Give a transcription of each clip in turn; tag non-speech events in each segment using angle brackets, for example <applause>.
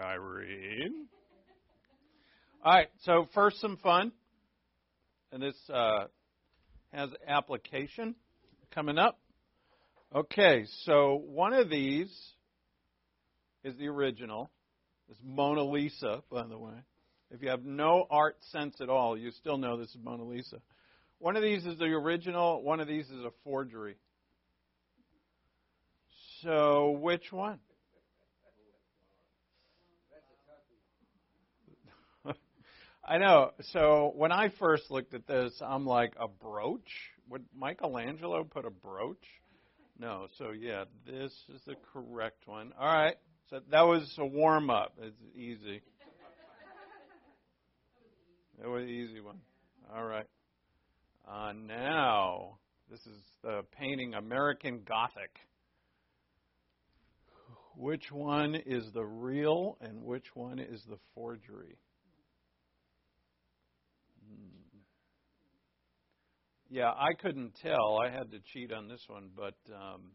Irene. All right, so first some fun. And this uh, has application coming up. Okay, so one of these is the original. This Mona Lisa, by the way. If you have no art sense at all, you still know this is Mona Lisa. One of these is the original, one of these is a forgery. So, which one? I know. So, when I first looked at this, I'm like, a brooch? Would Michelangelo put a brooch? No. So, yeah, this is the correct one. All right. So, that was a warm up. It's easy. That was an easy one. All right. Uh, now, this is the painting American Gothic which one is the real and which one is the forgery? Yeah, I couldn't tell. I had to cheat on this one, but um,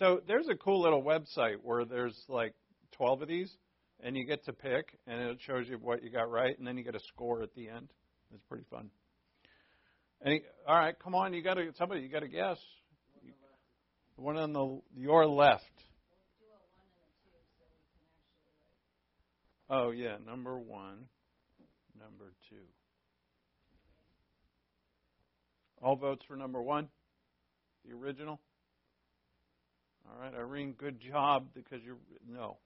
so there's a cool little website where there's like 12 of these, and you get to pick, and it shows you what you got right, and then you get a score at the end. It's pretty fun. Any, all right, come on, you got to somebody, you got to guess. The one on the your left. Oh, yeah, number one, number two. All votes for number one, the original. All right, Irene, good job because you're no.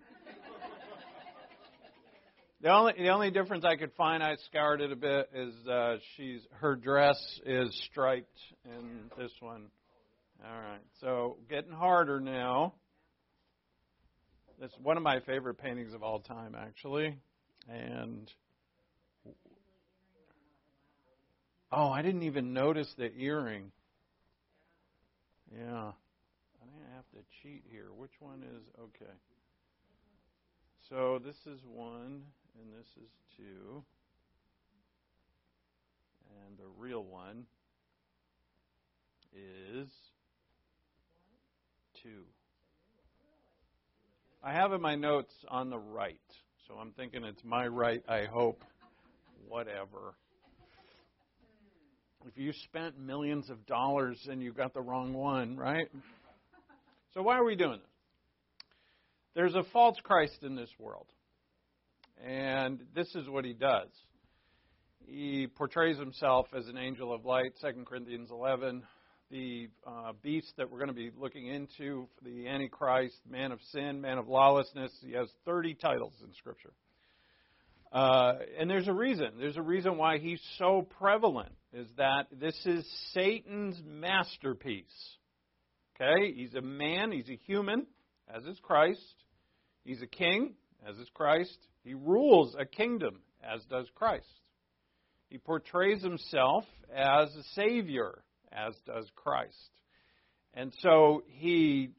<laughs> the only the only difference I could find, I scoured it a bit, is uh, she's her dress is striped in this one. All right, so getting harder now. It's one of my favorite paintings of all time, actually. And oh, I didn't even notice the earring. Yeah, I think I have to cheat here. Which one is okay? So this is one, and this is two, and the real one is two. I have it in my notes on the right, so I'm thinking it's my right, I hope. Whatever. If you spent millions of dollars and you got the wrong one, right? So, why are we doing this? There's a false Christ in this world. And this is what he does. He portrays himself as an angel of light, 2 Corinthians 11 the uh, beast that we're going to be looking into, the Antichrist, man of sin, man of lawlessness. He has 30 titles in Scripture. Uh, and there's a reason. There's a reason why he's so prevalent, is that this is Satan's masterpiece. Okay? He's a man, he's a human, as is Christ. He's a king, as is Christ. He rules a kingdom, as does Christ. He portrays himself as a savior, as does Christ. And so he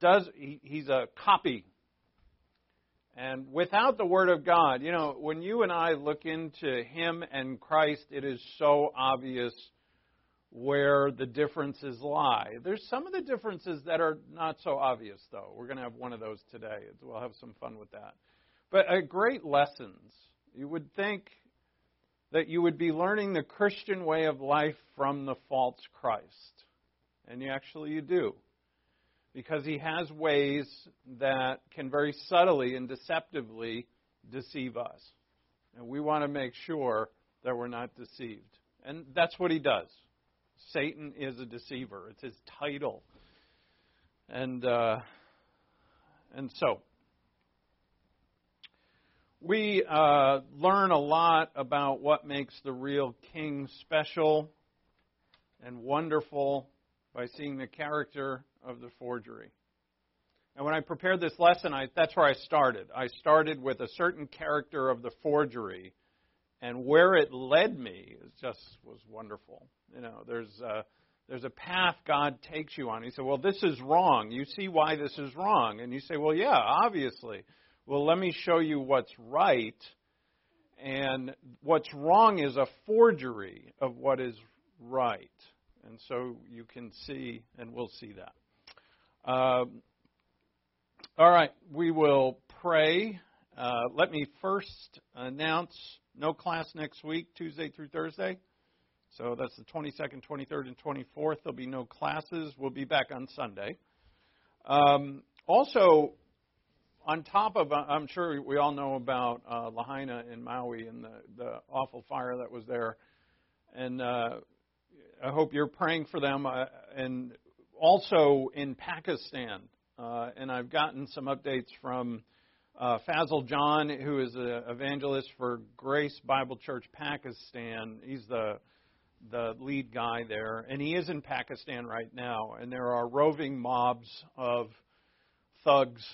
does he, he's a copy. And without the word of God, you know, when you and I look into him and Christ, it is so obvious where the differences lie. There's some of the differences that are not so obvious though. We're going to have one of those today. We'll have some fun with that. But great lessons. You would think that you would be learning the Christian way of life from the false Christ. And you actually you do. Because he has ways that can very subtly and deceptively deceive us. And we want to make sure that we're not deceived. And that's what he does. Satan is a deceiver. It's his title. And uh, and so We uh, learn a lot about what makes the real king special and wonderful by seeing the character of the forgery. And when I prepared this lesson, I, that's where I started. I started with a certain character of the forgery, and where it led me is just was wonderful. You know, there's a, there's a path God takes you on. He said, "Well, this is wrong. You see why this is wrong?" And you say, "Well, yeah, obviously." Well, let me show you what's right. And what's wrong is a forgery of what is right. And so you can see, and we'll see that. Um, all right, we will pray. Uh, let me first announce no class next week, Tuesday through Thursday. So that's the 22nd, 23rd, and 24th. There'll be no classes. We'll be back on Sunday. Um, also, on top of, uh, I'm sure we all know about uh, Lahaina in Maui and the, the awful fire that was there. And uh, I hope you're praying for them. Uh, and also in Pakistan. Uh, and I've gotten some updates from uh, Fazil John, who is an evangelist for Grace Bible Church Pakistan. He's the the lead guy there, and he is in Pakistan right now. And there are roving mobs of thugs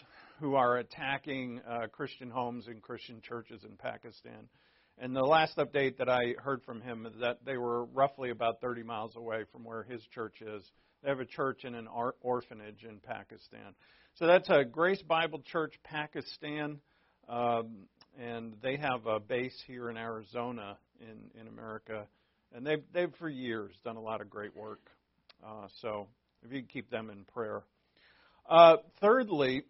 who are attacking uh, Christian homes and Christian churches in Pakistan. And the last update that I heard from him is that they were roughly about 30 miles away from where his church is. They have a church in an or- orphanage in Pakistan. So that's a Grace Bible Church Pakistan, um, and they have a base here in Arizona in, in America. And they've, they've for years done a lot of great work. Uh, so if you keep them in prayer. Uh, thirdly,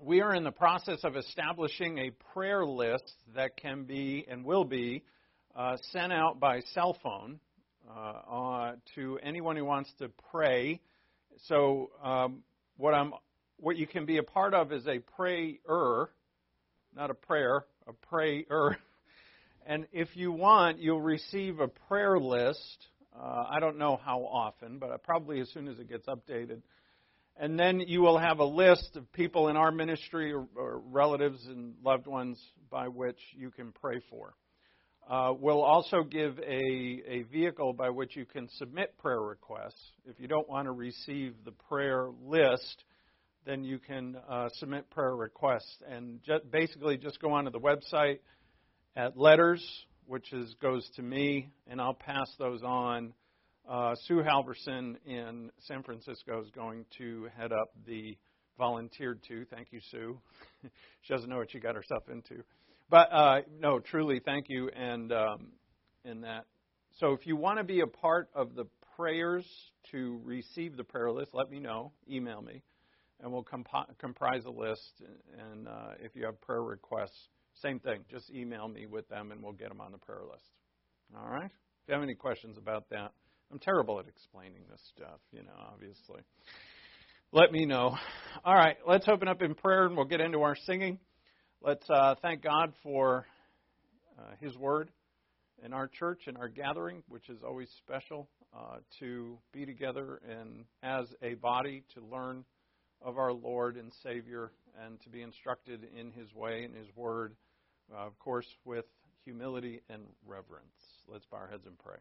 we are in the process of establishing a prayer list that can be and will be uh, sent out by cell phone uh, uh, to anyone who wants to pray. So, um, what I'm, what you can be a part of is a prayer, not a prayer, a prayer. <laughs> And if you want, you'll receive a prayer list. Uh, I don't know how often, but probably as soon as it gets updated and then you will have a list of people in our ministry or, or relatives and loved ones by which you can pray for. Uh, we'll also give a, a vehicle by which you can submit prayer requests. If you don't want to receive the prayer list, then you can uh, submit prayer requests. And basically just go onto the website at letters, which is, goes to me, and I'll pass those on uh, Sue Halverson in San Francisco is going to head up the volunteered to. Thank you, Sue. <laughs> she doesn't know what she got herself into. But uh, no, truly, thank you. And um, in that, so if you want to be a part of the prayers to receive the prayer list, let me know. Email me, and we'll comp- comprise a list. And uh, if you have prayer requests, same thing. Just email me with them, and we'll get them on the prayer list. All right. If you have any questions about that. I'm terrible at explaining this stuff, you know, obviously. Let me know. All right, let's open up in prayer and we'll get into our singing. Let's uh, thank God for uh, His Word in our church and our gathering, which is always special uh, to be together and as a body to learn of our Lord and Savior and to be instructed in His way and His Word, uh, of course, with humility and reverence. Let's bow our heads and pray.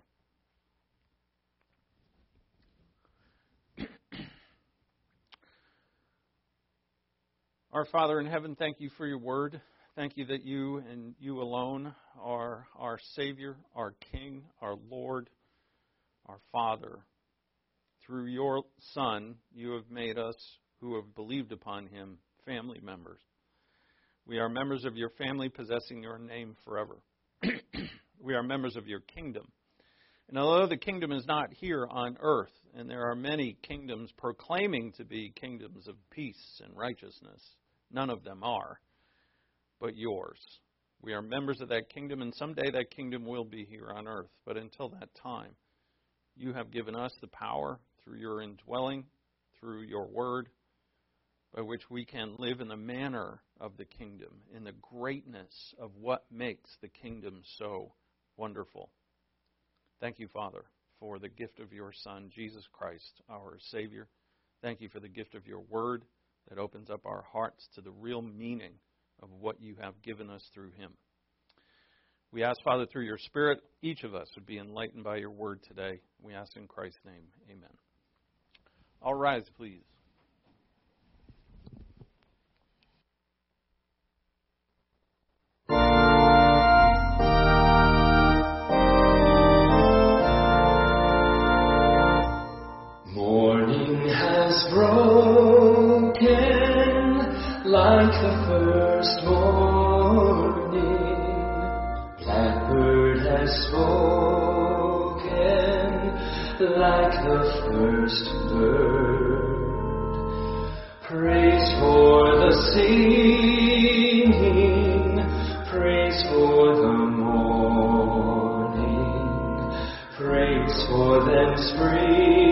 Our Father in heaven, thank you for your word. Thank you that you and you alone are our Savior, our King, our Lord, our Father. Through your Son, you have made us who have believed upon him family members. We are members of your family, possessing your name forever. <clears throat> we are members of your kingdom. And although the kingdom is not here on earth, and there are many kingdoms proclaiming to be kingdoms of peace and righteousness, None of them are, but yours. We are members of that kingdom, and someday that kingdom will be here on earth. But until that time, you have given us the power through your indwelling, through your word, by which we can live in the manner of the kingdom, in the greatness of what makes the kingdom so wonderful. Thank you, Father, for the gift of your Son, Jesus Christ, our Savior. Thank you for the gift of your word that opens up our hearts to the real meaning of what you have given us through him. We ask, Father, through your Spirit, each of us would be enlightened by your word today. We ask in Christ's name. Amen. All rise, please. Like the first bird. Praise for the singing, praise for the morning, praise for them springing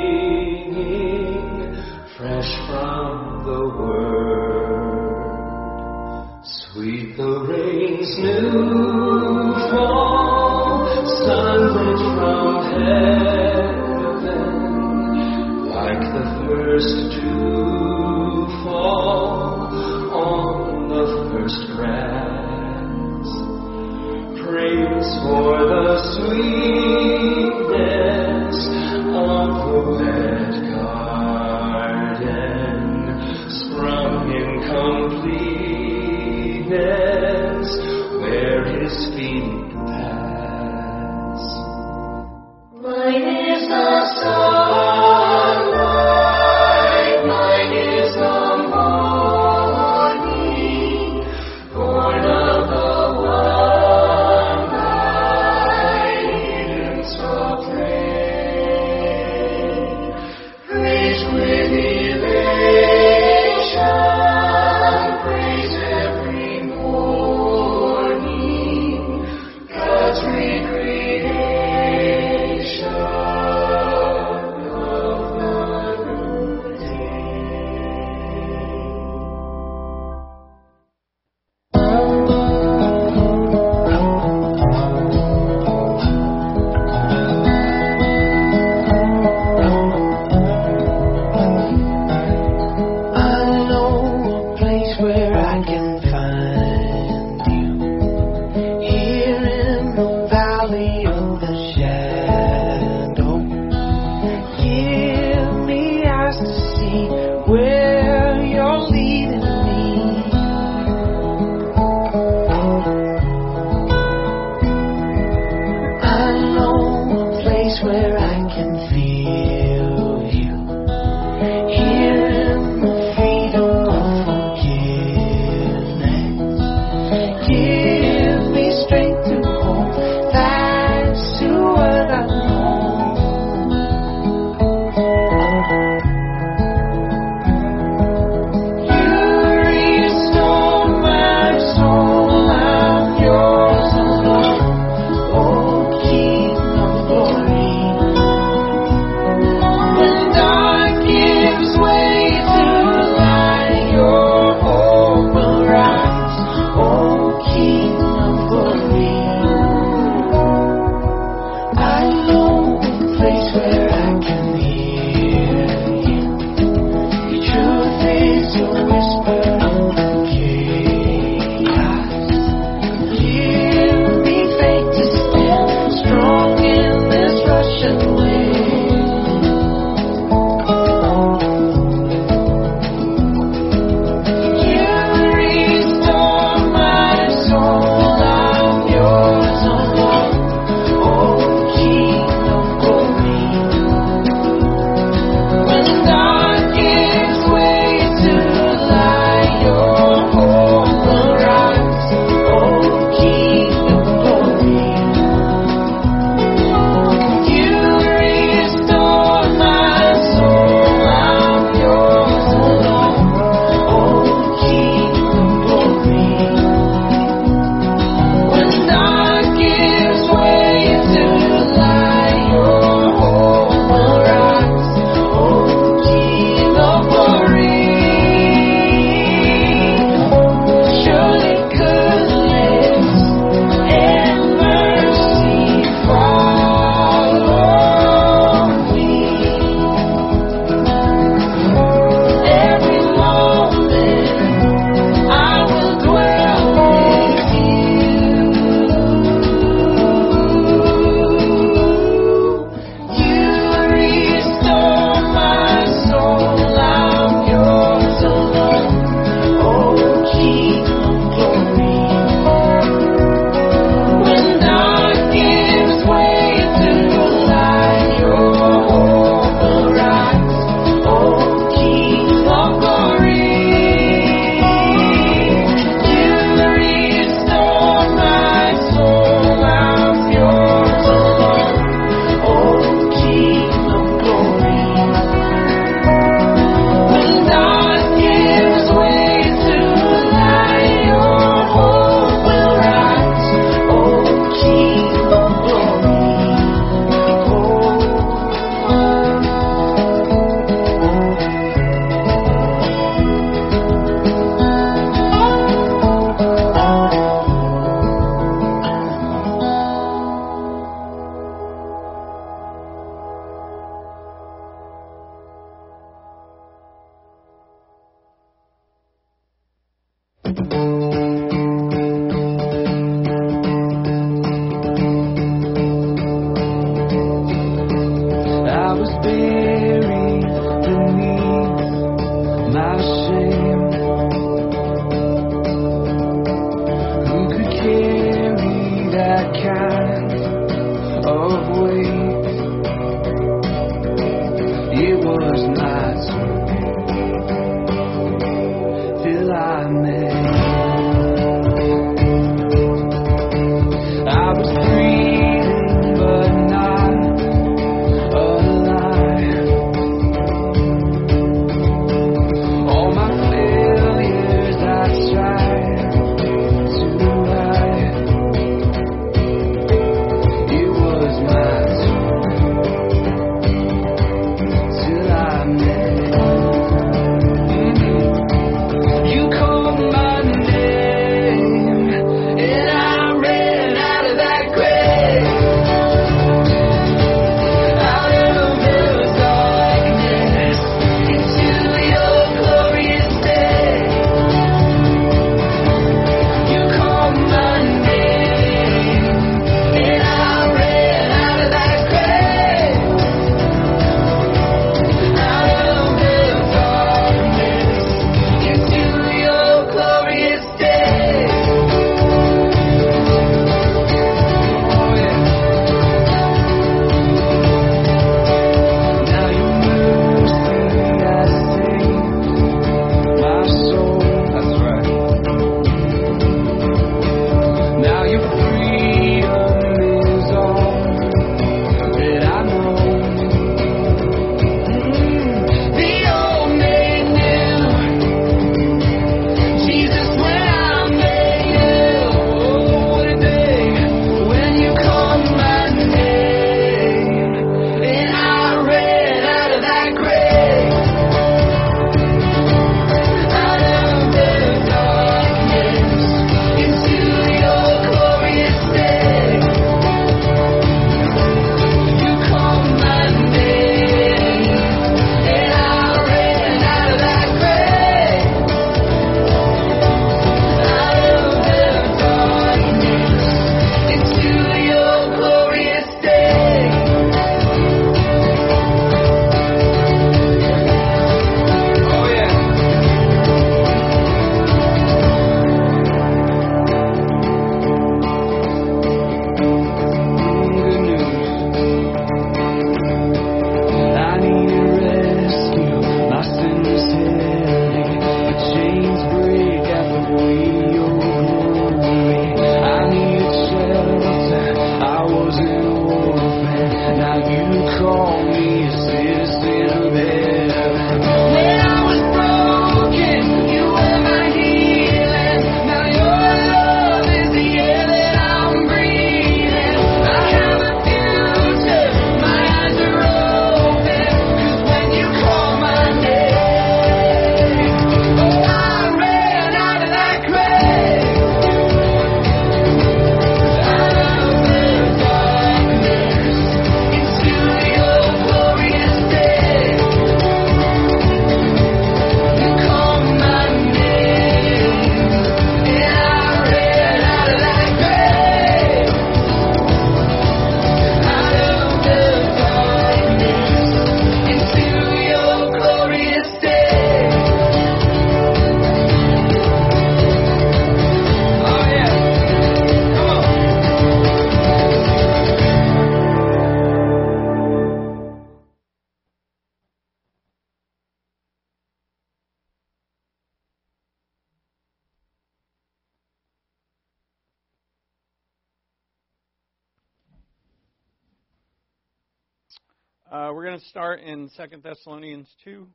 in 2 Thessalonians 2.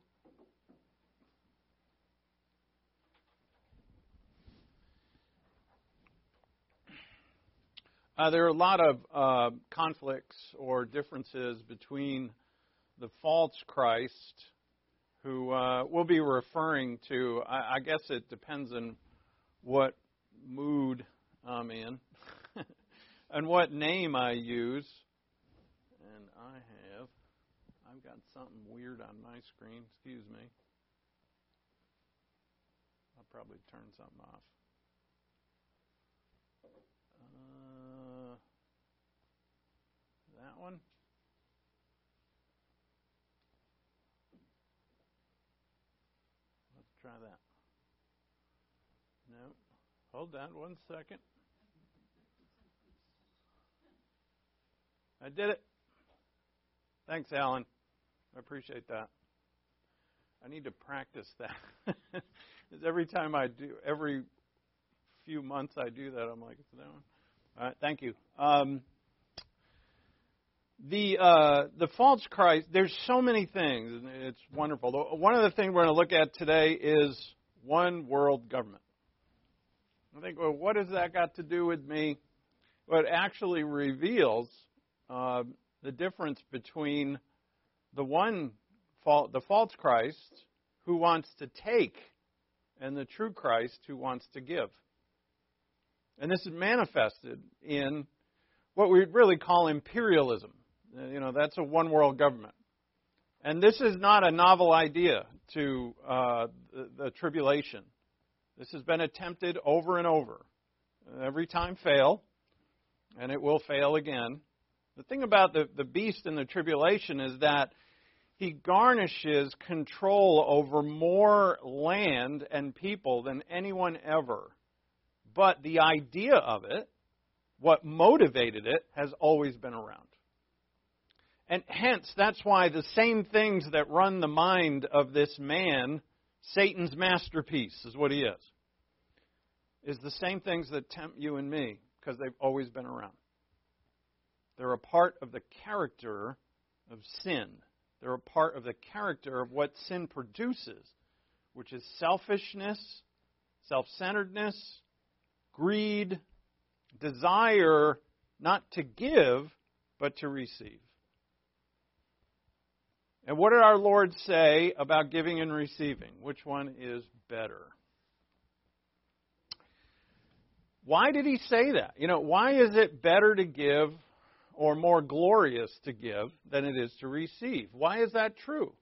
Uh, there are a lot of uh, conflicts or differences between the false Christ, who uh, we'll be referring to. I, I, guess it depends on what mood I'm in <laughs> and what name I use. something weird on my screen. Excuse me. I'll probably turn something off. Uh, that one? Let's try that. No. Hold that one second. I did it. Thanks, Alan. I appreciate that. I need to practice that. <laughs> Because every time I do, every few months I do that, I'm like, it's that one. All right, thank you. Um, the uh, the false Christ. There's so many things, and it's wonderful. One of the things we're going to look at today is one world government. I think, well, what has that got to do with me? Well, it actually reveals uh, the difference between the one, the false Christ who wants to take and the true Christ who wants to give. And this is manifested in what we really call imperialism. Uh, you know, that's a one world government. And this is not a novel idea to uh, the, the tribulation. This has been attempted over and over. Every time fail, and it will fail again. The thing about the, the beast in the tribulation is that he garnishes control over more land and people than anyone ever. But the idea of it, what motivated it, has always been around. And hence, that's why the same things that run the mind of this man, Satan's masterpiece, is what he is, is the same things that tempt you and me, because they've always been around. They're a part of the character of sin. They're a part of the character of what sin produces, which is selfishness, self centeredness, greed, desire not to give, but to receive. And what did our Lord say about giving and receiving? Which one is better? Why did he say that? You know, why is it better to give or more glorious to give than it is to receive. Why is that true?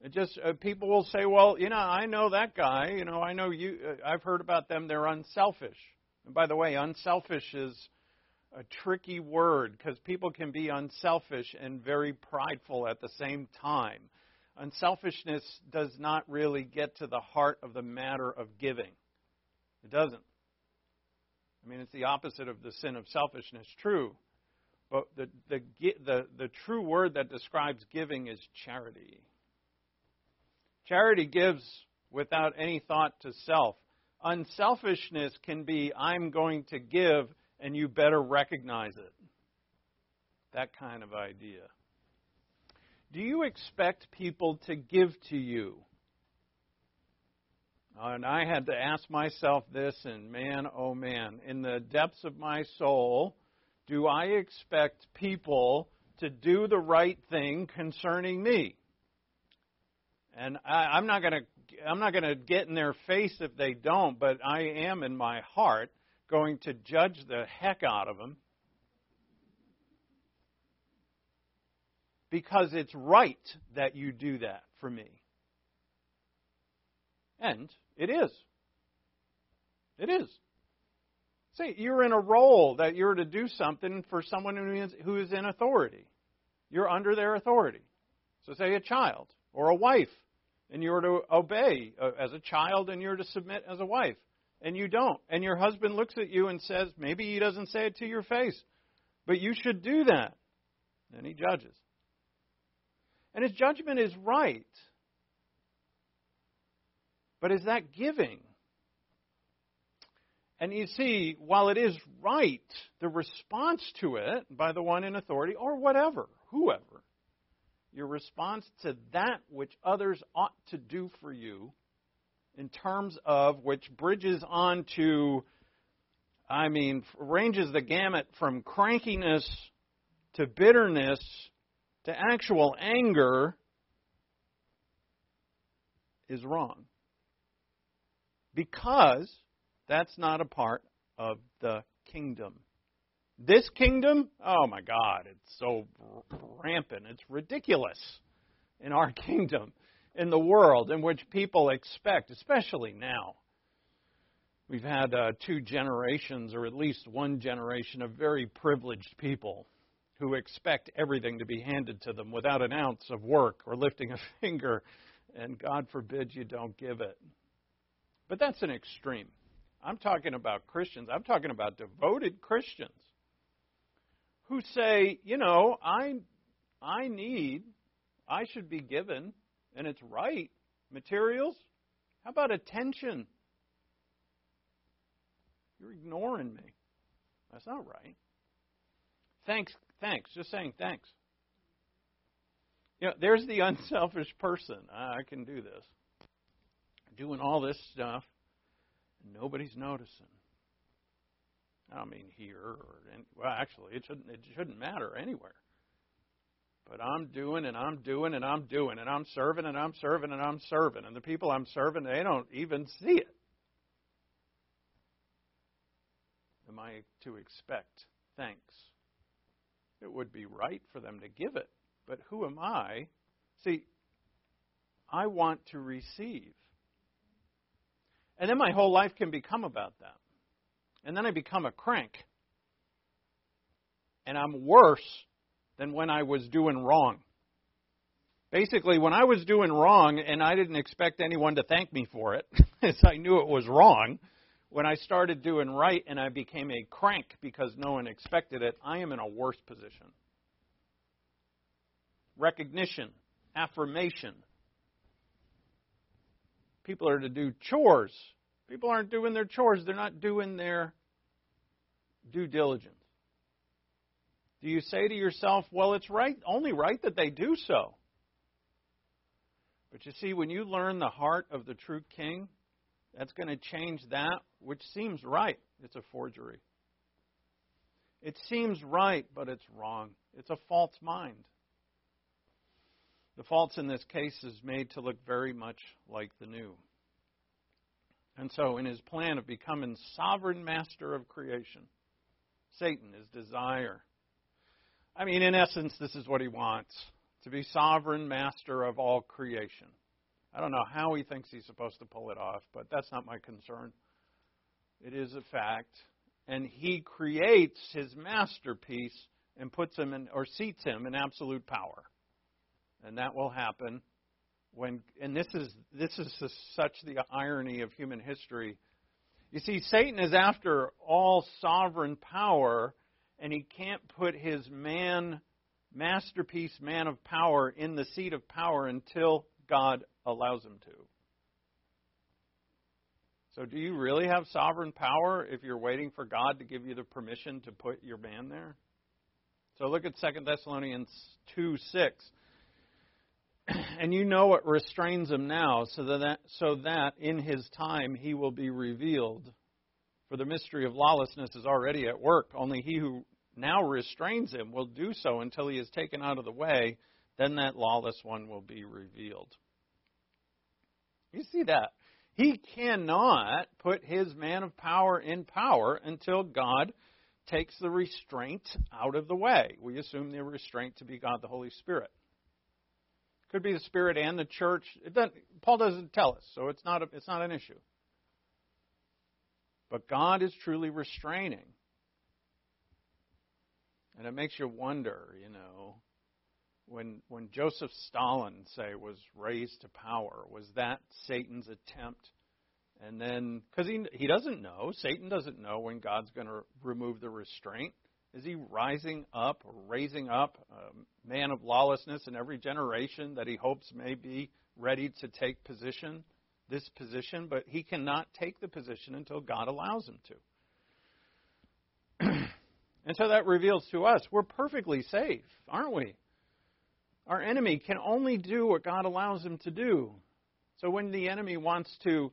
It just uh, people will say, "Well, you know, I know that guy. You know, I know you. Uh, I've heard about them. They're unselfish." And by the way, unselfish is a tricky word because people can be unselfish and very prideful at the same time. Unselfishness does not really get to the heart of the matter of giving. It doesn't. I mean, it's the opposite of the sin of selfishness. True, but the, the, the, the true word that describes giving is charity. Charity gives without any thought to self. Unselfishness can be, I'm going to give, and you better recognize it. That kind of idea. Do you expect people to give to you? And I had to ask myself this, and man, oh man, in the depths of my soul, do I expect people to do the right thing concerning me? And I, am not going to I'm not going to get in their face if they don't, but I am in my heart going to judge the heck out of them because it's right that you do that for me. And it is. It is. Say you're in a role that you're to do something for someone who is, who is in authority. You're under their authority. So, say a child or a wife, and you're to obey uh, as a child and you're to submit as a wife, and you don't. And your husband looks at you and says, maybe he doesn't say it to your face, but you should do that. And he judges. And his judgment is right. But is that giving? And you see, while it is right, the response to it by the one in authority, or whatever, whoever, your response to that which others ought to do for you, in terms of which bridges on to, I mean, ranges the gamut from crankiness to bitterness to actual anger, is wrong. Because that's not a part of the kingdom. This kingdom, oh my God, it's so rampant. It's ridiculous in our <laughs> kingdom, in the world in which people expect, especially now, we've had uh, two generations, or at least one generation, of very privileged people who expect everything to be handed to them without an ounce of work or lifting a <laughs> finger, and God forbid you don't give it. But that's an extreme. I'm talking about Christians. I'm talking about devoted Christians who say, you know, I I need, I should be given, and it's right, materials. How about attention? You're ignoring me. That's not right. Thanks, thanks. Just saying thanks. You know, there's the <laughs> unselfish person. I can do this. Doing all this stuff, nobody's noticing. I mean here or in, well, actually, it shouldn't it shouldn't matter anywhere. But I'm doing and I'm doing and I'm doing and I'm serving and I'm serving and I'm serving and the people I'm serving they don't even see it. Am I to expect thanks? It would be right for them to give it, but who am I? See, I want to receive. And then my whole life can become about that. And then I become a crank. And I'm worse than when I was doing wrong. Basically, when I was doing wrong and I didn't expect anyone to thank me for it, <laughs> as I knew it was wrong, when I started doing right and I became a crank because no one expected it, I am in a worse position. Recognition, affirmation. People are to do chores. People aren't doing their chores, they're not doing their due diligence. Do you say to yourself, well, it's right, only right that they do so? But you see, when you learn the heart of the true king, that's going to change that which seems right. It's a forgery. It seems right, but it's wrong. It's a false mind. The false in this case is made to look very much like the new. And so, in his plan of becoming sovereign master of creation, Satan, his desire. I mean, in essence, this is what he wants to be sovereign master of all creation. I don't know how he thinks he's supposed to pull it off, but that's not my concern. It is a fact. And he creates his masterpiece and puts him in, or seats him in absolute power. And that will happen when, and this is, this is such the irony of human history you see, Satan is after all sovereign power, and he can't put his man, masterpiece man of power in the seat of power until God allows him to. So, do you really have sovereign power if you're waiting for God to give you the permission to put your man there? So, look at 2 Thessalonians 2 6. <clears throat> and you know what restrains him now, so that, so that in his time he will be revealed. For the mystery of lawlessness is already at work, only he who now restrains him will do so until he is taken out of the way, then that lawless one will be revealed. You see that? He cannot put his man of power in power until God takes the restraint out of the way. We assume the restraint to be God the Holy Spirit. Could be the Spirit and the church. Doesn't, Paul doesn't tell us, so it's not, a, it's not an issue. But God is truly restraining. And it makes you wonder, you know, when, when Joseph Stalin, say, was raised to power, was that Satan's attempt? And then, because he, he doesn't know, Satan doesn't know when God's going to remove the restraint. Is he rising up raising up a man of lawlessness in every generation that he hopes may be ready to take position, this position, but he cannot take the position until God allows him to. <clears throat> and so that reveals to us we're perfectly safe, aren't we? Our enemy can only do what God allows him to do. So when the enemy wants to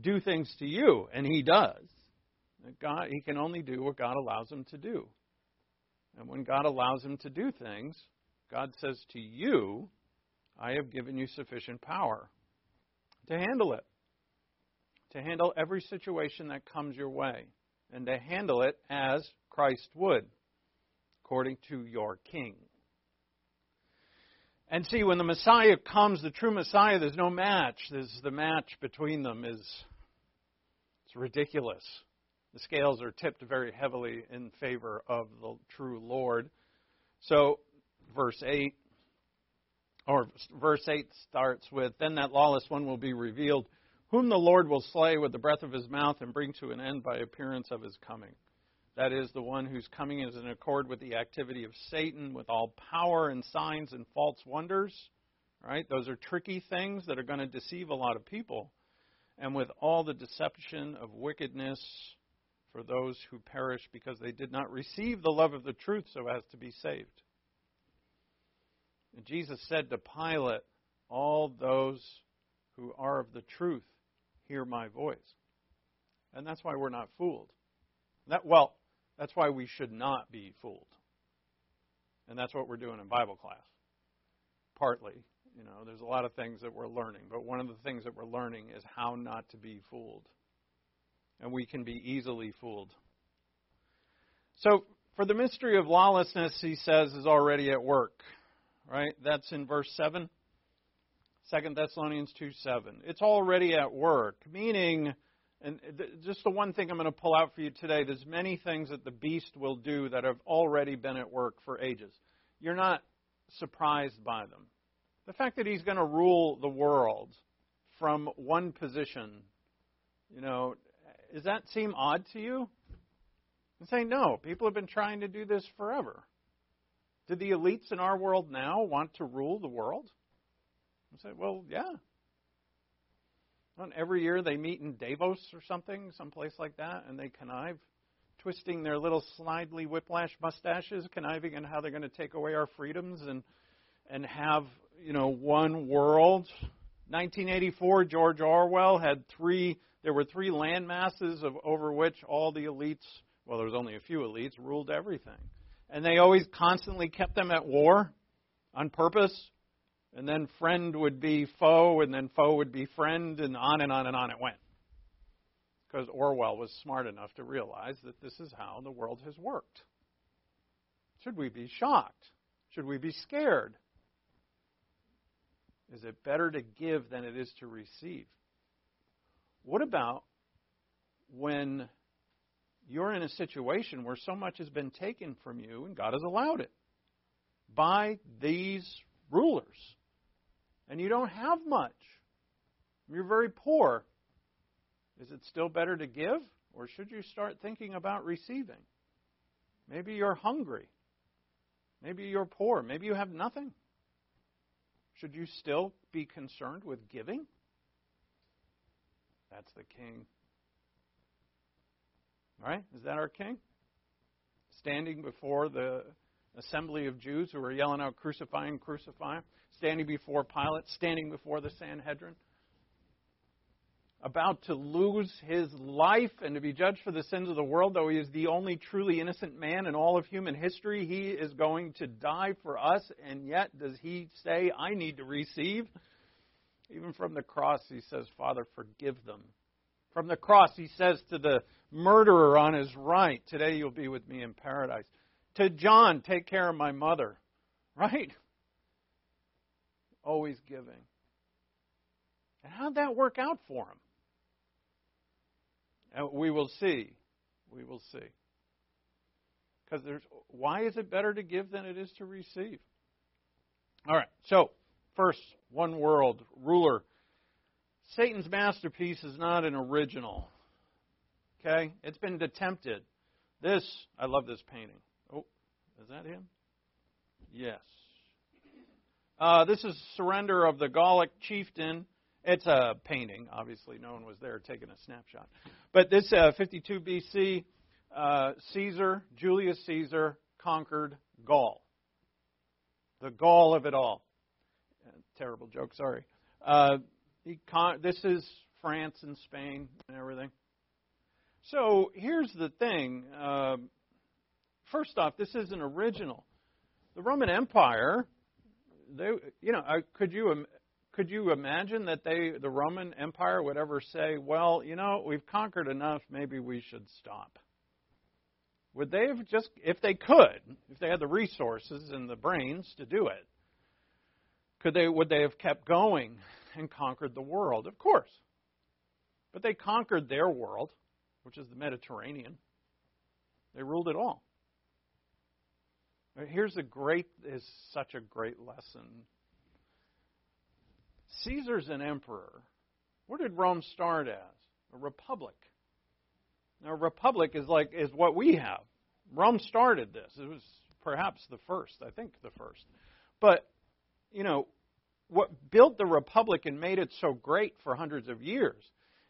do things to you, and he does, God, he can only do what God allows him to do. And when God allows him to do things, God says to you, I have given you sufficient power to handle it, to handle every situation that comes your way, and to handle it as Christ would, according to your King. And see, when the Messiah comes, the true Messiah, there's no match. There's the match between them is it's ridiculous. The scales are tipped very heavily in favor of the true Lord. So, verse 8, or verse 8 starts with Then that lawless one will be revealed, whom the Lord will slay with the breath of his mouth and bring to an end by appearance of his coming. That is, the one whose coming is in accord with the activity of Satan, with all power and signs and false wonders. Right? Those are tricky things that are going to deceive a lot of people. And with all the deception of wickedness for those who perish because they did not receive the love of the truth so as to be saved. And Jesus said to Pilate, All those who are of the truth hear my voice. And that's why we're not fooled. That, well, that's why we should not be fooled. And that's what we're doing in Bible class. Partly. You know, there's a lot of things that we're learning, but one of the things that we're learning is how not to be fooled. And we can be easily fooled. So, for the mystery of lawlessness, he says, is already at work. Right? That's in verse 7. 2 Thessalonians 2 7. It's already at work, meaning and just the one thing I'm going to pull out for you today there's many things that the beast will do that have already been at work for ages. You're not surprised by them. The fact that he's going to rule the world from one position, you know, does that seem odd to you? I'm no. People have been trying to do this forever. Do the elites in our world now want to rule the world? I say, well, yeah. And every year they meet in Davos or something, someplace like that, and they connive, twisting their little slidely whiplash mustaches, conniving on how they're going to take away our freedoms and and have you know one world. 1984, George Orwell had three. There were three land masses of over which all the elites, well, there was only a few elites, ruled everything, and they always constantly kept them at war on purpose and then friend would be foe, and then foe would be friend, and on and on and on it went. Because Orwell was smart enough to realize that this is how the world has worked. Should we be shocked? Should we be scared? Is it better to give than it is to receive? What about when you're in a situation where so much has been taken from you and God has allowed it by these rulers? and you don't have much, you're very poor, is it still better to give? Or should you start thinking about receiving? Maybe you're hungry. Maybe you're poor. Maybe you have nothing. Should you still be concerned with giving? That's the king. Right? Is that our king? Standing before the assembly of Jews who were yelling out, Crucify him, crucify him standing before Pilate, standing before the Sanhedrin, about to lose his life and to be judged for the sins of the world, though he is the only truly innocent man in all of human history, he is going to die for us, and yet does he say, I need to receive? Even from the cross, he says, Father, forgive them. From the cross, he says to the murderer on his right, Today you'll be with me in paradise. To John, take care of my mother. Right? always giving. And how'd that work out for him? And we will see. We will see. Because there's why is it better to give than it is to receive? All right. So, first, one world ruler. Satan's masterpiece is not an original. Okay? It's been attempted. This, I love this painting. Oh, is that him? Yes. Uh, this is Surrender of the Gallic Chieftain. It's a painting. Obviously, no one was there taking a snapshot. But this uh, 52 BC, uh, Caesar, Julius Caesar, conquered Gaul. The Gaul of it all. Uh, terrible joke, sorry. Uh, con- this is France and Spain and everything. So here's the thing. Uh, first off, this isn't original. The Roman Empire they, you know, could you could you imagine that they, the Roman Empire, would ever say, "Well, you know, we've conquered enough. Maybe we should stop." Would they have just, if they could, if they had the resources and the brains to do it, could they? Would they have kept going and conquered the world? Of course. But they conquered their world. which is the Mediterranean. They ruled it all. Here's a great is such a great lesson. Caesar's an emperor. Where did Rome start as? A republic. Now, a republic is like is what we have. Rome started this. It was perhaps the first, I think the first. But you know, what built the republic and made it so great for hundreds of years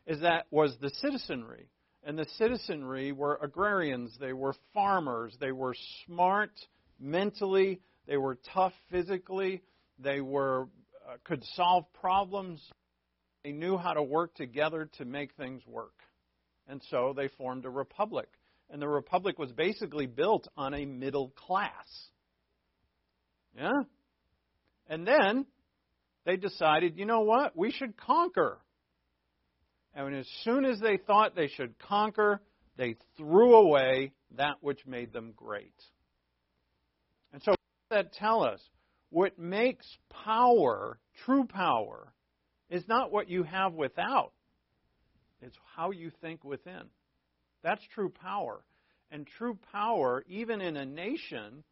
is that was the citizenry. And the citizenry were agrarians, they were farmers, they were smart mentally, they were tough physically, they were uh, could solve problems. They knew how to work together to make things work. And so they formed a republic. And the republic was basically built on a middle class. Yeah? And then they decided, you know what? We should conquer. And as soon as they thought they should conquer, they threw away that which made them great. And so, what does that tell us? What makes power, true power, is not what you have without, it's how you think within. That's true power. And true power, even in a nation,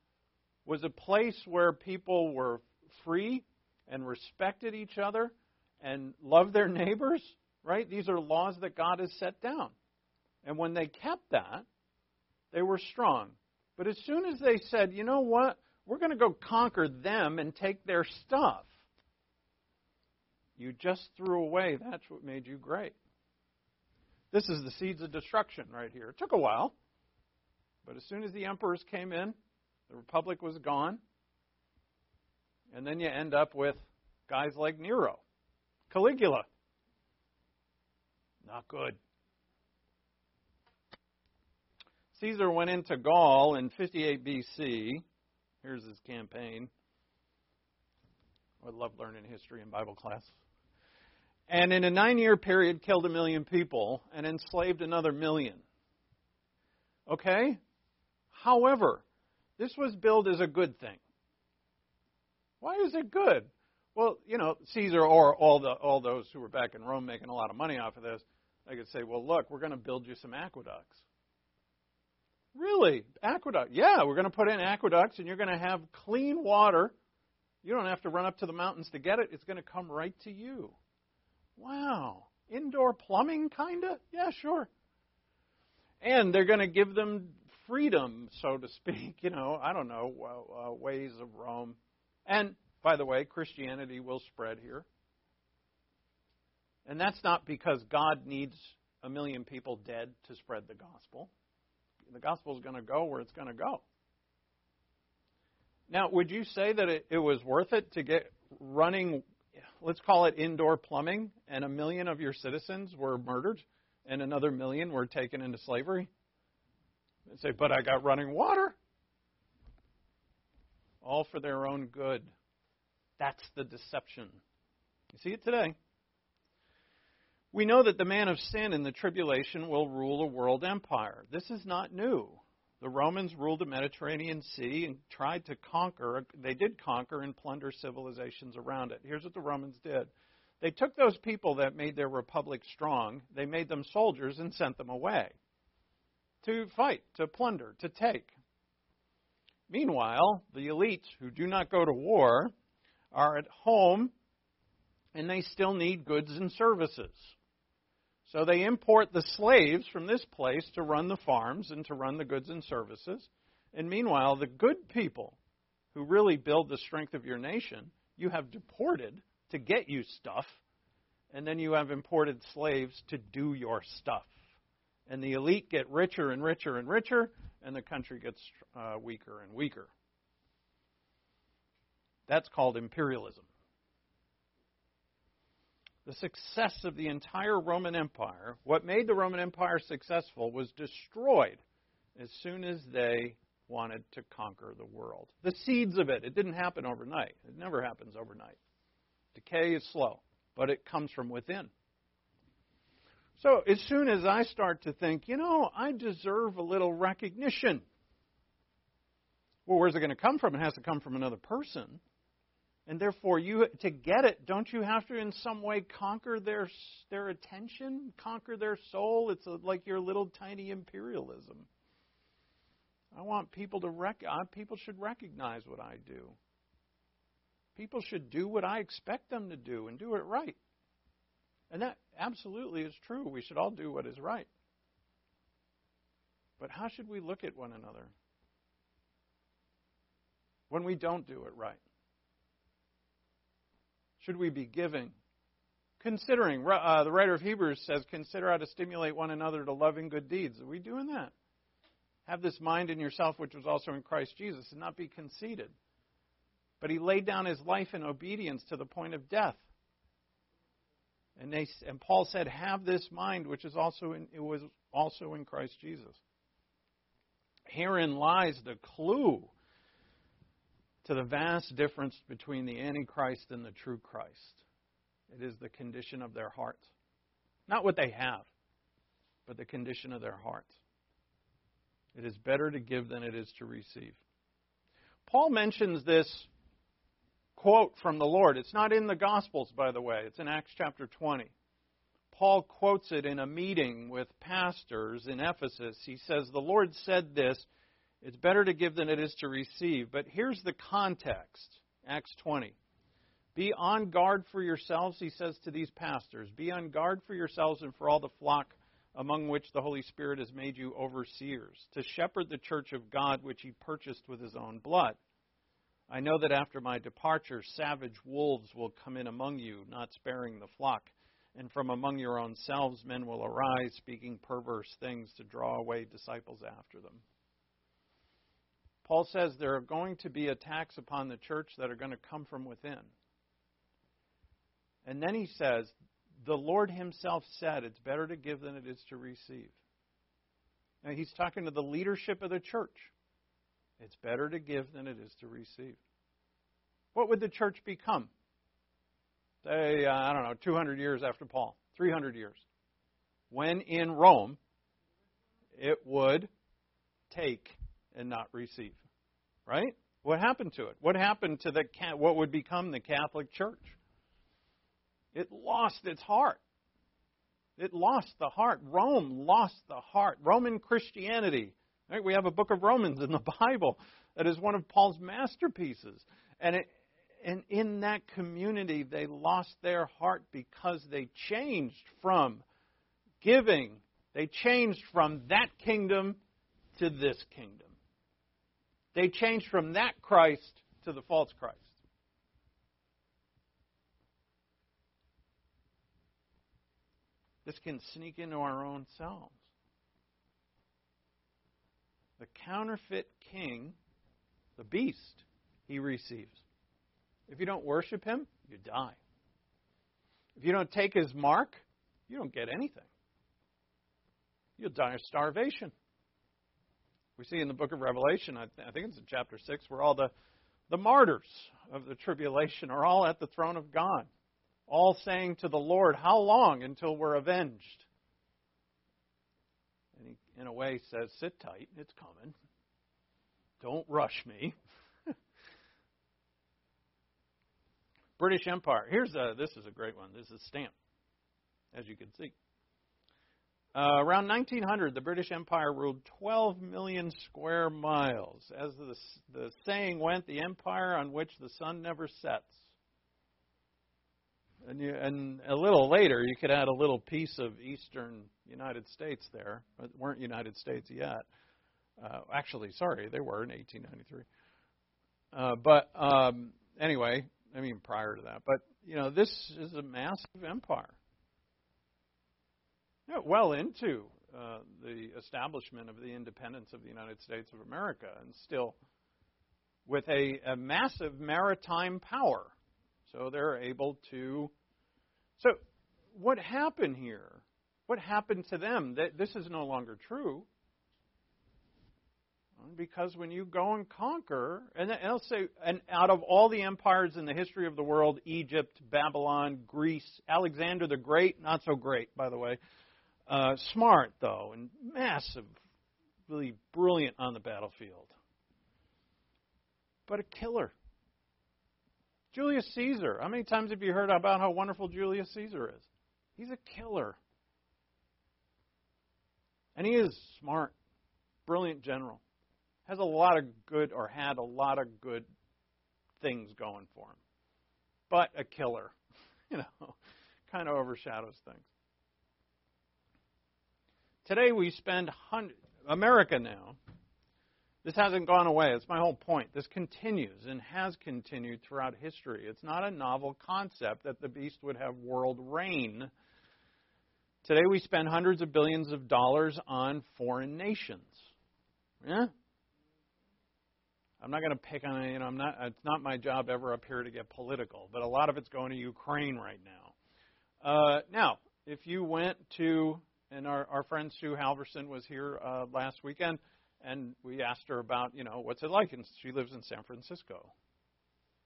was a place where people were free and respected each other and loved their neighbors, right? These are laws that God has set down. And when they kept that, they were strong. But as soon as they said, you know what, we're going to go conquer them and take their stuff, you just threw away that's what made you great. This is the seeds of destruction right here. It took a while, but as soon as the emperors came in, the republic was gone. And then you end up with guys like Nero, Caligula. Not good. Caesar went into Gaul in 58 BC. Here's his campaign. I love learning history in Bible class. And in a nine year period, killed a million people and enslaved another million. Okay? However, this was billed as a good thing. Why is it good? Well, you know, Caesar or all the all those who were back in Rome making a lot of money off of this, they could say, "Well, look, we're going to build you some aqueducts." Really? Aqueduct? Yeah, we're going to put in aqueducts and you're going to have clean water. You don't have to run up to the mountains to get it. It's going to come right to you. Wow. Indoor plumbing kind of? Yeah, sure. And they're going to give them freedom, so to speak, <laughs> you know, I don't know, uh, ways of Rome and, by the way, Christianity will spread here. And that's not because God needs a million people dead to spread the gospel. The gospel is going to go where it's going to go. Now, would you say that it, it was worth it to get running, let's call it indoor plumbing, and a million of your citizens were murdered and another million were taken into slavery? And say, but I got running water all for their own good. That's the deception. You see it today. We know that the man of sin in the tribulation will rule a world empire. This is not new. The Romans ruled the Mediterranean Sea and tried to conquer. They did conquer and plunder civilizations around it. Here's what the Romans did they took those people that made their republic strong, they made them soldiers and sent them away to fight, to plunder, to take. Meanwhile, the elites who do not go to war are at home and they still need goods and services. So they import the slaves from this place to run the farms and to run the goods and services. And meanwhile, the good people who really build the strength of your nation, you have deported to get you stuff, and then you have imported slaves to do your stuff. And the elite get richer and richer and richer, and the country gets uh, weaker and weaker. That's called imperialism. The success of the entire Roman Empire, what made the Roman Empire successful, was destroyed as soon as they wanted to conquer the world. The seeds of it, it didn't happen overnight. It never happens overnight. Decay is slow, but it comes from within. So as soon as I start to think, you know, I deserve a little recognition, well, where's it going to come from? It has to come from another person. And therefore, you to get it, don't you have to in some way conquer their their attention, conquer their soul? It's a, like your little tiny imperialism. I want people to rec- uh, people should recognize what I do. People should do what I expect them to do and do it right. And that absolutely is true. We should all do what is right. But how should we look at one another when we don't do it right? Should we be giving? Considering, uh, the writer of Hebrews says, consider how to stimulate one another to loving good deeds. Are we doing that? Have this mind in yourself, which was also in Christ Jesus, and not be conceited. But he laid down his life in obedience to the point of death. And, they, and Paul said, "Have this mind, which is also in, it was also in Christ Jesus." Herein lies the clue to the vast difference between the Antichrist and the true Christ. It is the condition of their hearts, not what they have, but the condition of their hearts. It is better to give than it is to receive. Paul mentions this quote from the Lord. It's not in the Gospels, by the way, it's in Acts chapter 20. Paul quotes it in a meeting with pastors in Ephesus. He says, The Lord said this, it's better to give than it is to receive. But here's the context Acts 20. Be on guard for yourselves, he says to these pastors. Be on guard for yourselves and for all the flock among which the Holy Spirit has made you overseers, to shepherd the church of God which he purchased with his own blood. I know that after my departure, savage wolves will come in among you, not sparing the flock. And from among your own selves, men will arise, speaking perverse things to draw away disciples after them. Paul says there are going to be attacks upon the church that are going to come from within. And then he says, the Lord Himself said it's better to give than it is to receive. Now, He's talking to the leadership of the church. It's better to give than it is to receive. What would the church become? Say, uh, I don't know, 200 years after Paul, 300 years. When in Rome, it would take and not receive. Right? What happened to it? What happened to the what would become the Catholic Church? It lost its heart. It lost the heart. Rome lost the heart. Roman Christianity. Right? We have a book of Romans in the <laughs> Bible that is one of Paul's masterpieces. And, it, and in that community, they lost their heart because they changed from giving, they changed from that kingdom to this kingdom. They changed from that Christ to the false Christ. This can sneak into our own selves. The counterfeit king, the beast, he receives. If you don't worship him, you die. If you don't take his mark, you don't get anything. You'll die of starvation. We see in the book of Revelation, I, th- I think it's in chapter 6, where all the, the martyrs of the tribulation are all at the throne of God all saying to the Lord, How long until we're avenged? And he, in a way, says, Sit tight, it's coming. Don't rush me. <laughs> British Empire. Here's a, this is a great one. This is a stamp, as you can see. Uh, around 1900, the British Empire ruled 12 million square miles. As the, the saying went, the empire on which the sun never sets. And, you, and a little later, you could add a little piece of eastern United States there. Weren't United States yet. Uh, actually, sorry, they were in 1893. Uh, but um, anyway, I mean prior to that. But you know, this is a massive empire. You know, well into uh, the establishment of the independence of the United States of America, and still with a, a massive maritime power. So they're able to. So, what happened here? What happened to them? That this is no longer true. Because when you go and conquer, and I'll say, and out of all the empires in the history of the world, Egypt, Babylon, Greece, Alexander the Great, not so great, by the way, uh, smart though, and massive, really brilliant on the battlefield, but a killer Julius Caesar. How many times have you heard about how wonderful Julius Caesar is? He's a killer. And he is smart, brilliant general. Has a lot of good, or had a lot of good things going for him. But a killer, <laughs> you know, <laughs> kind of overshadows things. Today we spend America now. This hasn't gone away. It's my whole point. This continues and has continued throughout history. It's not a novel concept that the beast would have world reign. Today we spend hundreds of billions of dollars on foreign nations. Yeah? I'm not going to pick on. You know, I'm not. It's not my job ever up here to get political, but a lot of it's going to Ukraine right now. Uh, now, if you went to and our, our friend Sue Halverson was here uh, last weekend, and we asked her about, you know, what's it like, and she lives in San Francisco.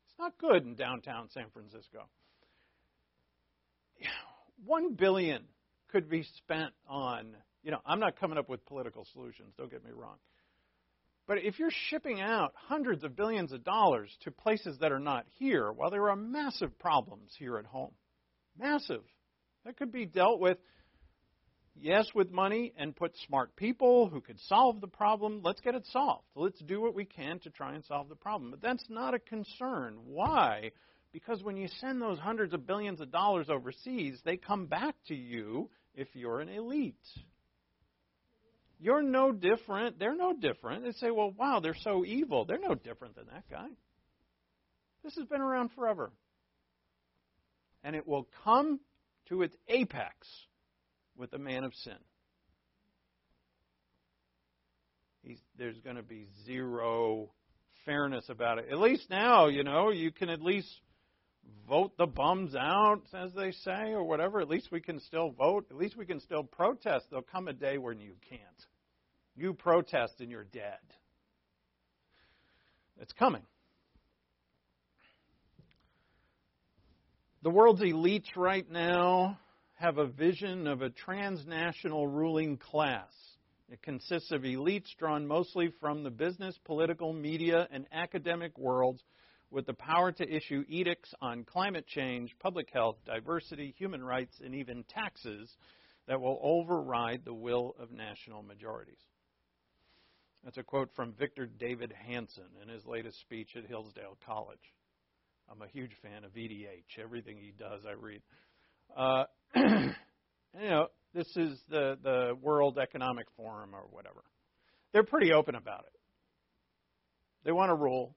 It's not good in downtown San Francisco. <sighs> One billion could be spent on, you know, I'm not coming up with political solutions. Don't get me wrong. But if you're shipping out hundreds of billions of dollars to places that are not here, well, there are massive problems here at home. Massive. That could be dealt with yes, with money and put smart people who could solve the problem. Let's get it solved. Let's do what we can to try and solve the problem. But that's not a concern. Why? Because when you send those hundreds of billions of dollars overseas, they come back to you if you're an elite. You're no different. They're no different. They say, well, wow, they're so evil. They're no different than that guy. This has been around forever. And it will come to its apex with a man of sin. He's, there's going to be zero fairness about it. At least now, you know, you can at least vote the bums out, as they say, or whatever. At least we can still vote. At least we can still protest. There'll come a day when you can't. You protest and you're dead. It's coming. The world's elites right now have a vision of a transnational ruling class. It consists of elites drawn mostly from the business, political, media, and academic worlds with the power to issue edicts on climate change, public health, diversity, human rights, and even taxes that will override the will of national majorities. That's a quote from Victor Davis Hanson in his latest speech at Hillsdale College. I'm a huge fan of VDH. Everything he does, I read. Uh, <clears throat> you know, this is the, the World Economic Forum or whatever. They're pretty open about it. They want to rule,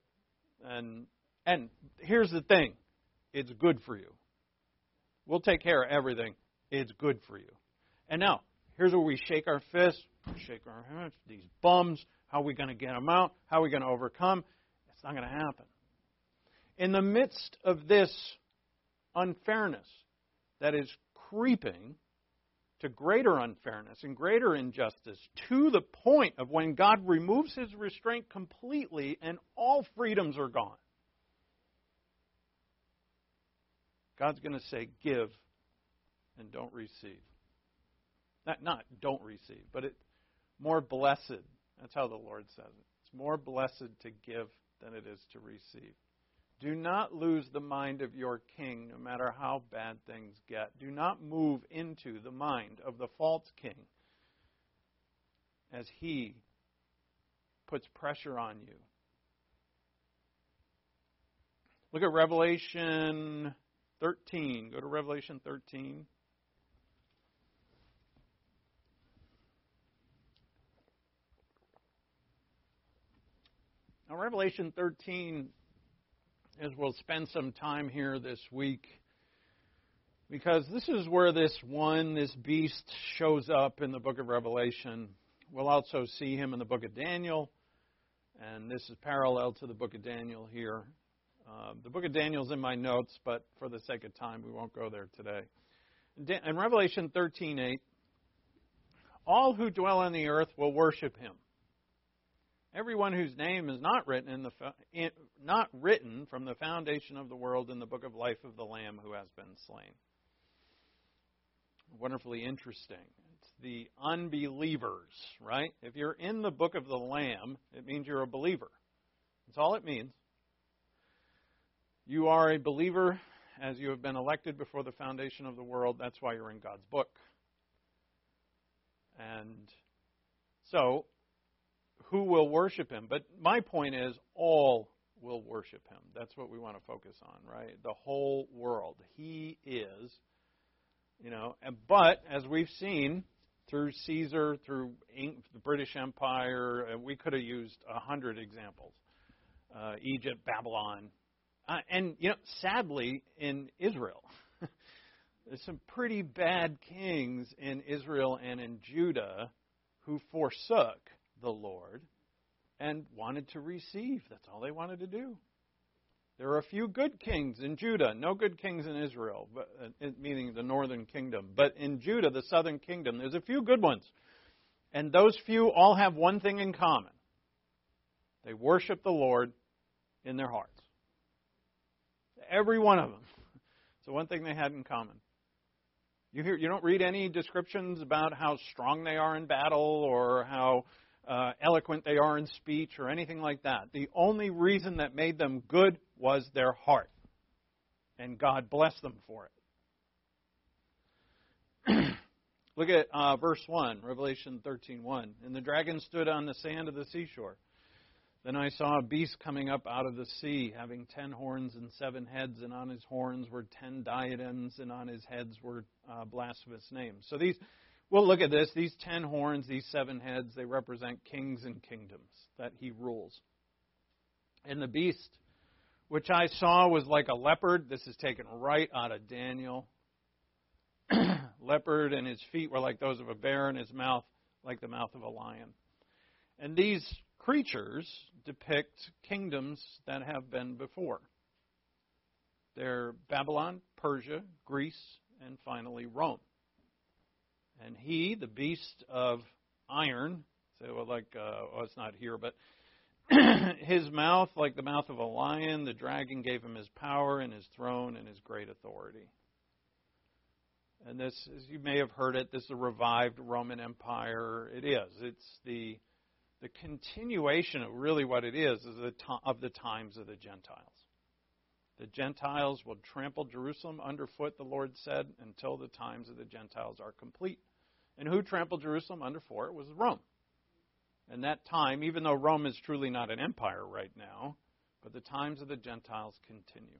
and and here's the thing, it's good for you. We'll take care of everything. It's good for you. And now, here's where we shake our fists, shake our hands. These bums. How are we going to get them out? How are we going to overcome? It's not going to happen. In the midst of this unfairness, that is creeping to greater unfairness and greater injustice to the point of when God removes his restraint completely and all freedoms are gone. God's going to say, give and don't receive. Not, not don't receive, but it, more blessed. That's how the Lord says it. It's more blessed to give than it is to receive. Do not lose the mind of your king, no matter how bad things get. Do not move into the mind of the false king as he puts pressure on you. Look at Revelation 13. Go to Revelation 13. Now, Revelation 13 as we'll spend some time here this week because this is where this one, this beast, shows up in the book of Revelation. We'll also see him in the book of Daniel, and this is parallel to the book of Daniel here. Uh, the book of Daniel is in my notes, but for the sake of time, we won't go there today. In Revelation 13:8, all who dwell on the earth will worship him. Everyone whose name is not written in the not written from the foundation of the world in the book of life of the Lamb who has been slain. Wonderfully interesting. It's the unbelievers, right? If you're in the book of the Lamb, it means you're a believer. That's all it means. You are a believer as you have been elected before the foundation of the world. That's why you're in God's book. And so, who will worship him? But my point is, all will worship him. That's what we want to focus on, right? The whole world. He is, you know, but as we've seen through Caesar, through the British Empire, uh, we could have used a hundred examples. Uh, Egypt, Babylon, uh, and you know, sadly, in Israel, <laughs> there's some pretty bad kings in Israel and in Judah who forsook the Lord and wanted to receive. That's all they wanted to do. There are a few good kings in Judah, no good kings in Israel, but, uh, meaning the northern kingdom. But in Judah, the southern kingdom, there's a few good ones. And those few all have one thing in common they worship the Lord in their hearts. Every one of them. So one thing they had in common. You hear you don't read any descriptions about how strong they are in battle or how uh, eloquent they are in speech or anything like that. The only reason that made them good was their heart. And God blessed them for it. <clears throat> Look at uh, verse 1, Revelation 13:1. And the dragon stood on the sand of the seashore. Then I saw a beast coming up out of the sea, having ten horns and seven heads, and on his horns were ten diadems, and on his heads were uh, blasphemous names. So these We'll look at this. These ten horns, these seven heads, they represent kings and kingdoms that he rules. And the beast, which I saw, was like a leopard. This is taken right out of Daniel. <clears throat> leopard, and his feet were like those of a bear, and his mouth like the mouth of a lion. And these creatures depict kingdoms that have been before. They're Babylon, Persia, Greece, and finally Rome. And he, the beast of iron, so well, like, uh, well, it's not here, but <clears throat> his mouth, like the mouth of a lion, the dragon gave him his power and his throne and his great authority. And this, as you may have heard it, this is a revived Roman Empire. It is. It's the the continuation of really what it is is the to, of the times of the Gentiles. The Gentiles will trample Jerusalem underfoot, the Lord said, until the times of the Gentiles are complete. And who trampled Jerusalem underfoot? It was Rome. And that time, even though Rome is truly not an empire right now, but the times of the Gentiles continue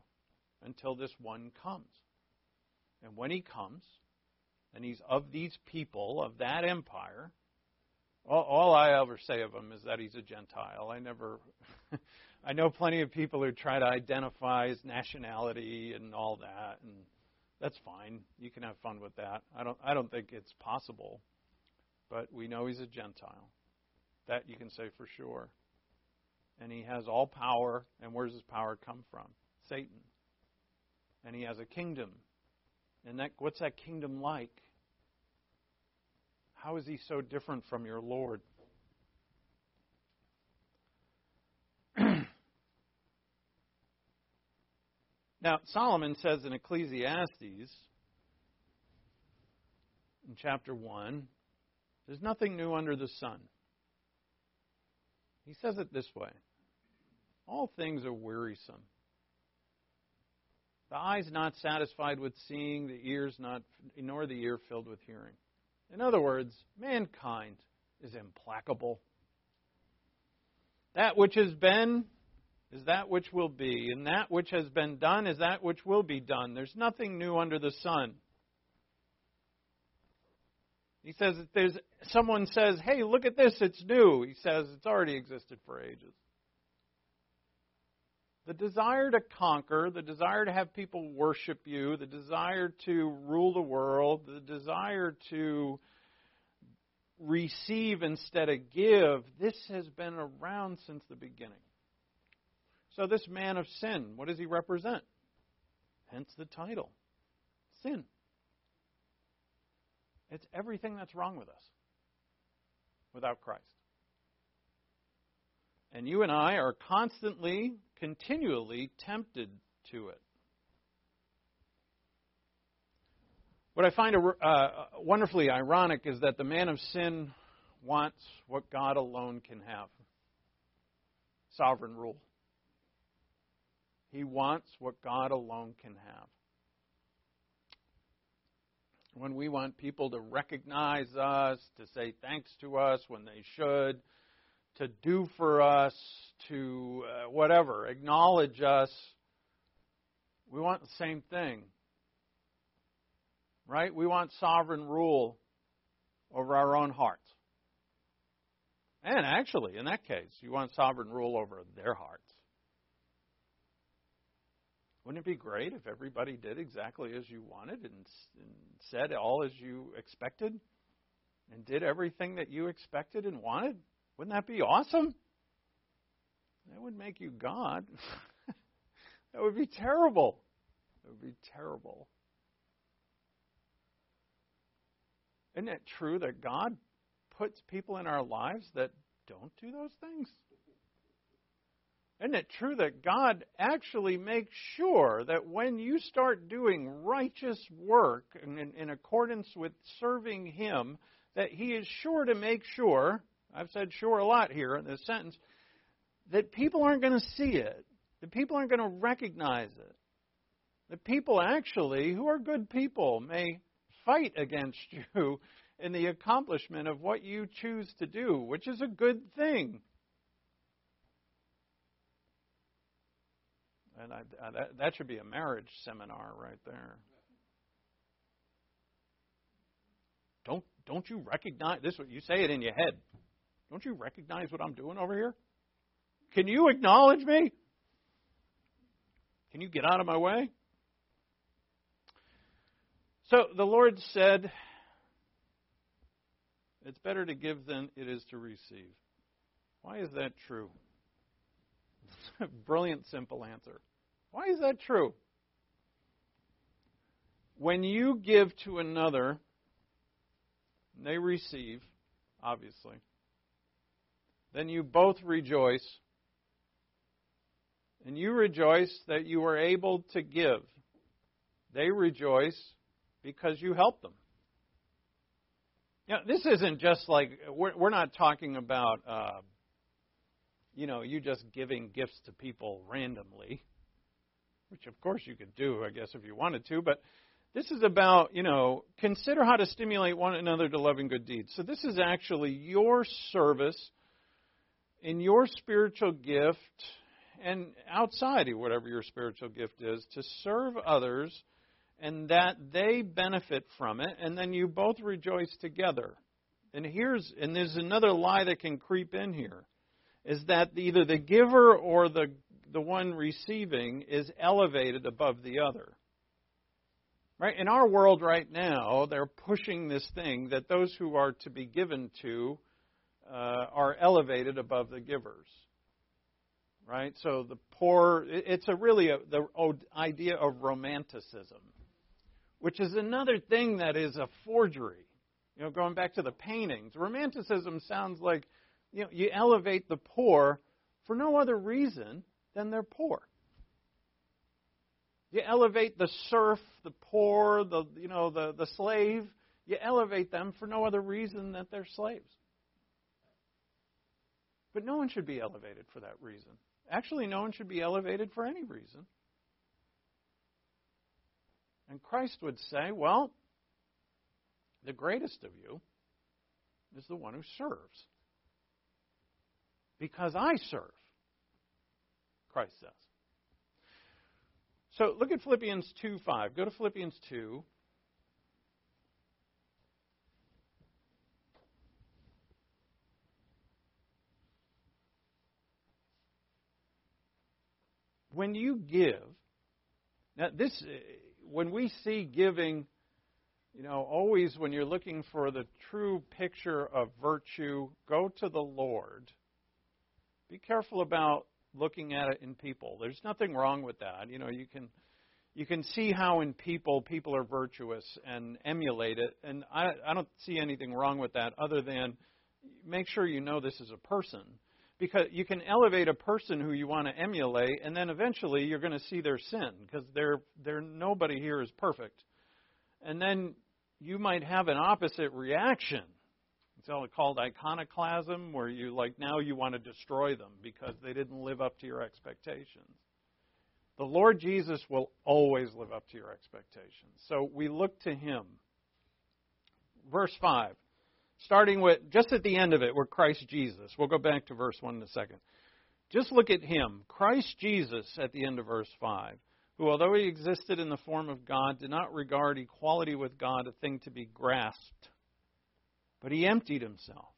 until this one comes. And when he comes, and he's of these people, of that empire, all, all I ever say of him is that he's a Gentile. I never. <laughs> I know plenty of people who try to identify his nationality and all that, and that's fine. You can have fun with that. I don't I don't think it's possible. But we know he's a Gentile. That you can say for sure. And he has all power, and where does his power come from? Satan. And he has a kingdom. And that what's that kingdom like? How is he so different from your Lord? Now, Solomon says in Ecclesiastes, in chapter 1, there's nothing new under the sun. He says it this way All things are wearisome. The eye's not satisfied with seeing, the ears not, nor the ear filled with hearing. In other words, mankind is implacable. That which has been is that which will be, and that which has been done is that which will be done. There's nothing new under the sun. He says if there's someone says, "Hey, look at this, it's new." He says it's already existed for ages. The desire to conquer, the desire to have people worship you, the desire to rule the world, the desire to receive instead of give, this has been around since the beginning. So, this man of sin, what does he represent? Hence the title sin. It's everything that's wrong with us without Christ. And you and I are constantly, continually tempted to it. What I find uh, wonderfully ironic is that the man of sin wants what God alone can have sovereign rule. He wants what God alone can have. When we want people to recognize us, to say thanks to us when they should, to do for us, to uh, whatever, acknowledge us, we want the same thing. Right? We want sovereign rule over our own hearts. And actually, in that case, you want sovereign rule over their hearts. Wouldn't it be great if everybody did exactly as you wanted and, and said all as you expected and did everything that you expected and wanted? Wouldn't that be awesome? That would make you God. <laughs> that would be terrible. It would be terrible. Isn't it true that God puts people in our lives that don't do those things? Isn't it true that God actually makes sure that when you start doing righteous work in, in, accordance with serving Him, that He is sure to make sure, I've said sure a lot here in this sentence, that people aren't going to see it, that people aren't going to recognize it, that people actually, who are good people, may fight against <laughs> you in the accomplishment of what you choose to do, which is a good thing. And I, I, that, that should be a marriage seminar right there. Don't don't you recognize this? You say it in your head. Don't you recognize what I'm doing over here? Can you acknowledge me? Can you get out of my way? So the Lord said, It's better to give than it is to receive. Why is that true? <laughs> Brilliant, simple answer. Why is that true? When you give to another, they receive, obviously, then you both rejoice. And you rejoice that you were able to give. They rejoice because you helped them. Know, this isn't just like, we're, we're not talking about, uh, you know, you just giving gifts to people randomly which of course you could do, I guess, if you wanted to, but this is about, you know, consider how to stimulate one another to love and good deeds. So this is actually your service in your spiritual gift and outside of whatever your spiritual gift is to serve others and that they benefit from it and then you both rejoice together. And here's and there's another lie that can creep in here is that either the giver or the the one receiving is elevated above the other. Right? In our world right now, they're pushing this thing that those who are to be given to uh, are elevated above the givers. Right? So the poor, it's a really a, the idea of romanticism, which is another thing that is a forgery. You know, going back to the paintings, romanticism sounds like you know you elevate the poor for no other reason then they're poor. You elevate the serf, the poor, the you know the, the slave, you elevate them for no other reason that they're slaves. But no one should be elevated for that reason. Actually, no one should be elevated for any reason. And Christ would say, well, the greatest of you is the one who serves. Because I serve. Christ says. So look at Philippians 2 5. Go to Philippians 2. When you give, now this, uh, when we see giving, you know, always when you're looking for the true picture of virtue, go to the Lord. Be careful about looking at it in people. There's nothing wrong with that. You know, you can you can see how in people people are virtuous and emulate it, and I I don't see anything wrong with that other than make sure you know this is a person. Because you can elevate a person who you want to emulate, and then eventually you're going to see their sin because they're, they're nobody here is perfect. And then you might have an opposite reaction it's all called iconoclasm, where you like now you want to destroy them because they didn't live up to your expectations. The Lord Jesus will always live up to your expectations. So we look to him. Verse 5, starting with just at the end of it, where Christ Jesus. We'll go back to verse 1 in a second. Just look at him, Christ Jesus, at the end of verse 5, who, although he existed in the form of God, did not regard equality with God a thing to be grasped, but he emptied himself.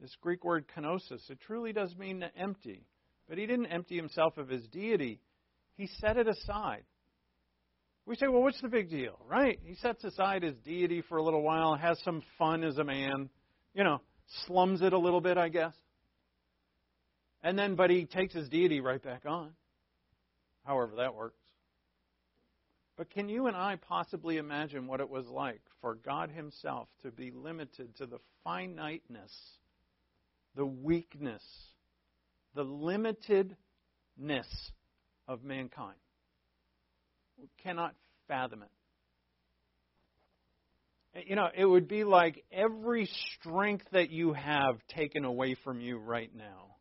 This Greek word kenosis, it truly does mean to empty. But he didn't empty himself of his deity, he set it aside. We say, well, what's the big deal, right? He sets aside his deity for a little while, has some fun as a man, you know, slums it a little bit, I guess. And then, but he takes his deity right back on, however that works. But can you and I possibly imagine what it was like for God Himself to be limited to the finiteness, the weakness, the limitedness of mankind? We cannot fathom it. Eh, you know, it would be like every strength that you have taken away from you right now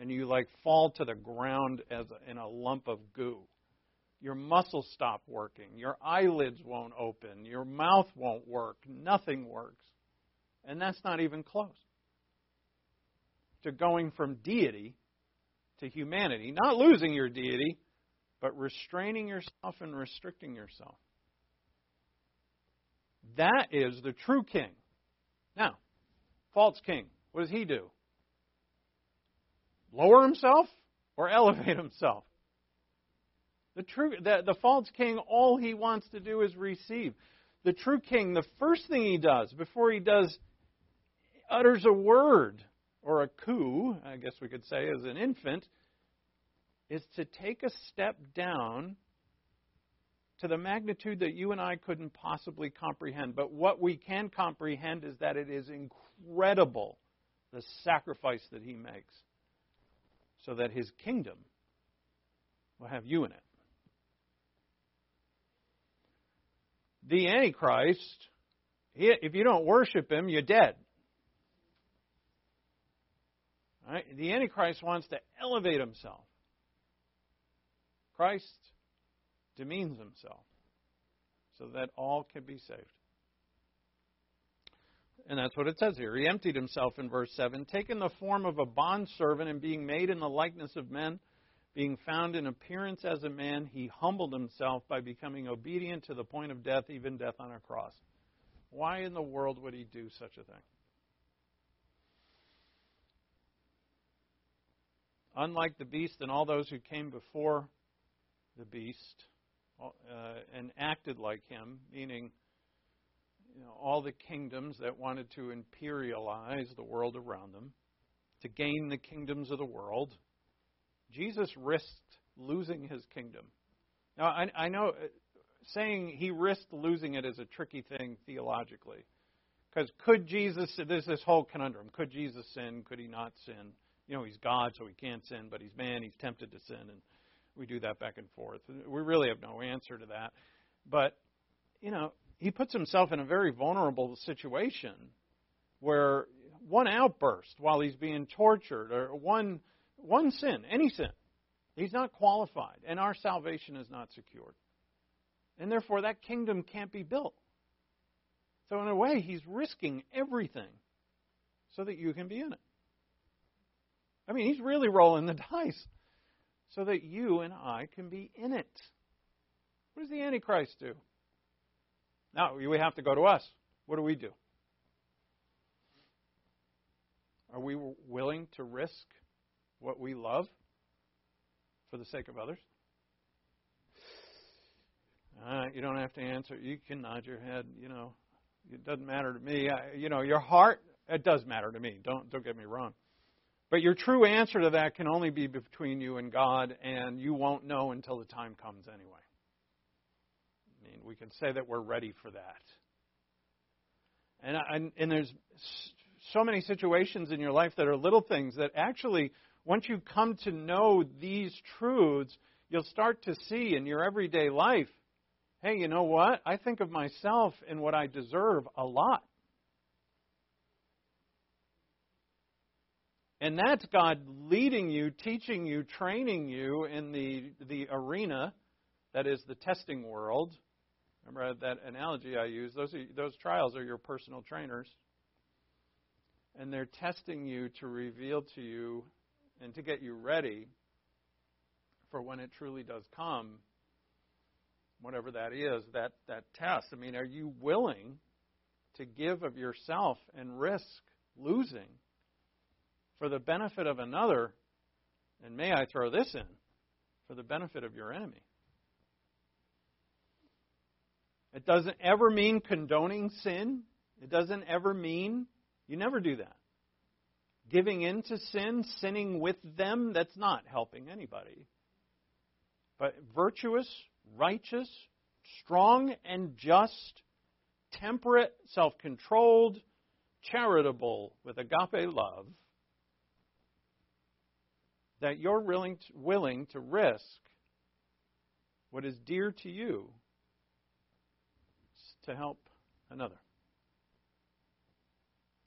and you like fall to the ground as a, in a lump of goo. Your muscles stop working. Your eyelids won't open. Your mouth won't work. Nothing works. And that's not even close to going from deity to humanity. Not losing your deity, but restraining yourself and restricting yourself. That is the true king. Now, false king, what does he do? lower himself or <laughs> elevate himself. The true the, the false king, all he wants to do is receive. The true king, the first thing he does before he does utters a word or a coo, I guess we could say, as an infant, is to take a step down to the magnitude that you and I couldn't possibly comprehend. But what we can comprehend is that it is incredible the sacrifice that he makes so that his kingdom will have you in it. The Antichrist, if you don't worship him, you're dead. Right? The Antichrist wants to elevate himself. Christ demeans himself so that all can be saved. And that's what it says here. He emptied himself in verse 7, taking the form of a bondservant and being made in the likeness of men, being found in appearance as a man, he humbled himself by becoming obedient to the point of death, even death on a cross. Why in the world would he do such a thing? Unlike the beast and all those who came before the beast uh, and acted like him, meaning you know, all the kingdoms that wanted to imperialize the world around them, to gain the kingdoms of the world. Jesus risked losing his kingdom. Now, I, I know uh, saying he risked losing it is a tricky thing theologically. Because could Jesus, there's this whole conundrum. Could Jesus sin? Could he not sin? You know, he's God, so he can't sin, but he's man, he's tempted to sin, and we do that back and forth. We really have no answer to that. But, you know, he puts himself in a very vulnerable situation where one outburst while he's being tortured or one one sin, any sin, he's not qualified and our salvation is not secured. And therefore that kingdom can't be built. So in a way he's risking everything so that you can be in it. I mean, he's really rolling the <laughs> dice so that you and I can be in it. What does the Antichrist do? Now, we have to go to us. What do we do? Are we willing to risk what we love for the sake of others? Uh, you don't have to answer. You can nod your head. You know, it doesn't matter to me. I, you know, your heart. It does matter to me. Don't don't get me wrong. But your true answer to that can only be between you and God, and you won't know until the time comes anyway I mean, we can say that we're ready for that. And, and, and there's so many situations in your life that are little things that actually, once you come to know these truths, you'll start to see in your everyday life hey, you know what? I think of myself and what I deserve a lot. And that's God leading you, teaching you, training you in the, the arena that is the testing world. Remember that analogy I used? Those, are, those trials are your personal trainers. And they're testing you to reveal to you and to get you ready for when it truly does come, whatever that is, that, that test. I mean, are you willing to give of yourself and risk losing for the benefit of another, and may I throw this in, for the benefit of your enemy. It doesn't ever mean condoning sin. It doesn't ever mean, you never do that. Giving in to sin, sinning with them, that's not helping anybody. But virtuous, righteous, strong and just, temperate, self controlled, charitable, with agape love, that you're willing to, willing to risk what is dear to you to help another.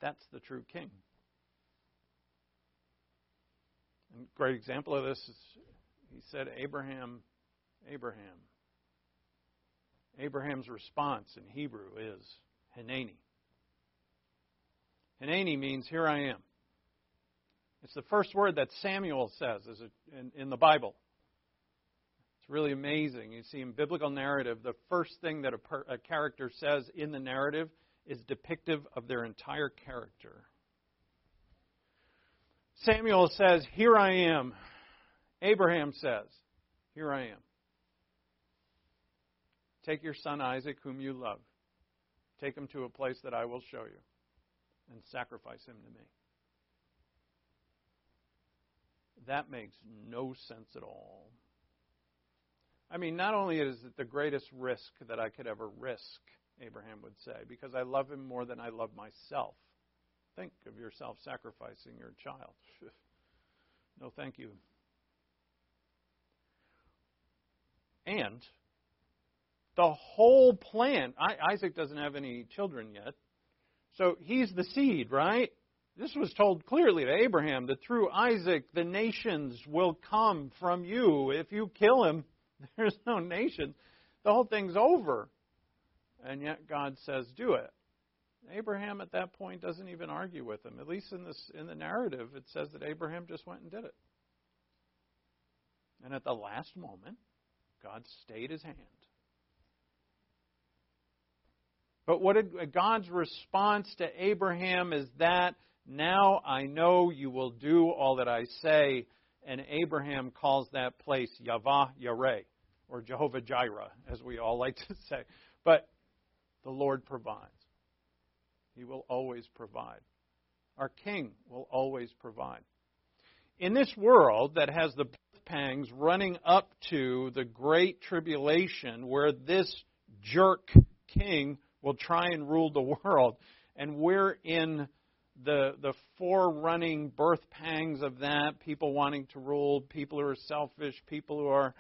That's the true king. And a great example of this is he said, Abraham, Abraham. Abraham's response in Hebrew is Hineni. Hineni means, Here I am. It's the first word that Samuel says in, in the Bible. It's really amazing. You see, in biblical narrative, the first thing that a, per, a character says in the narrative is depictive of their entire character. Samuel says, Here I am. Abraham says, Here I am. Take your son Isaac, whom you love. Take him to a place that I will show you, and sacrifice him to me. That makes no sense at all. I mean, not only is it the greatest risk that I could ever risk, Abraham would say, because I love him more than I love myself. Think of yourself sacrificing your child. <laughs> no, thank you. And the whole plan, Isaac doesn't have any children yet, so he's the seed, right? This was told clearly to Abraham that through Isaac the nations will come from you. If you kill him, <laughs> there's no nation. The whole thing's over. And yet God says, do it. Abraham at that point doesn't even argue with him. At least in this in the narrative it says that Abraham just went and did it. And at the last moment, God stayed his hand. But what did, God's response to Abraham is that now I know you will do all that I say. And Abraham calls that place Yavah Yareh, or Jehovah Jireh, as we all like to <laughs> say. But the Lord provides. He will always provide. Our King will always provide. In this world that has the birth pangs running up to the great tribulation where this jerk king will try and rule the world, and we're in the the forerunning birth pangs of that. People wanting to rule, people who are selfish, people who are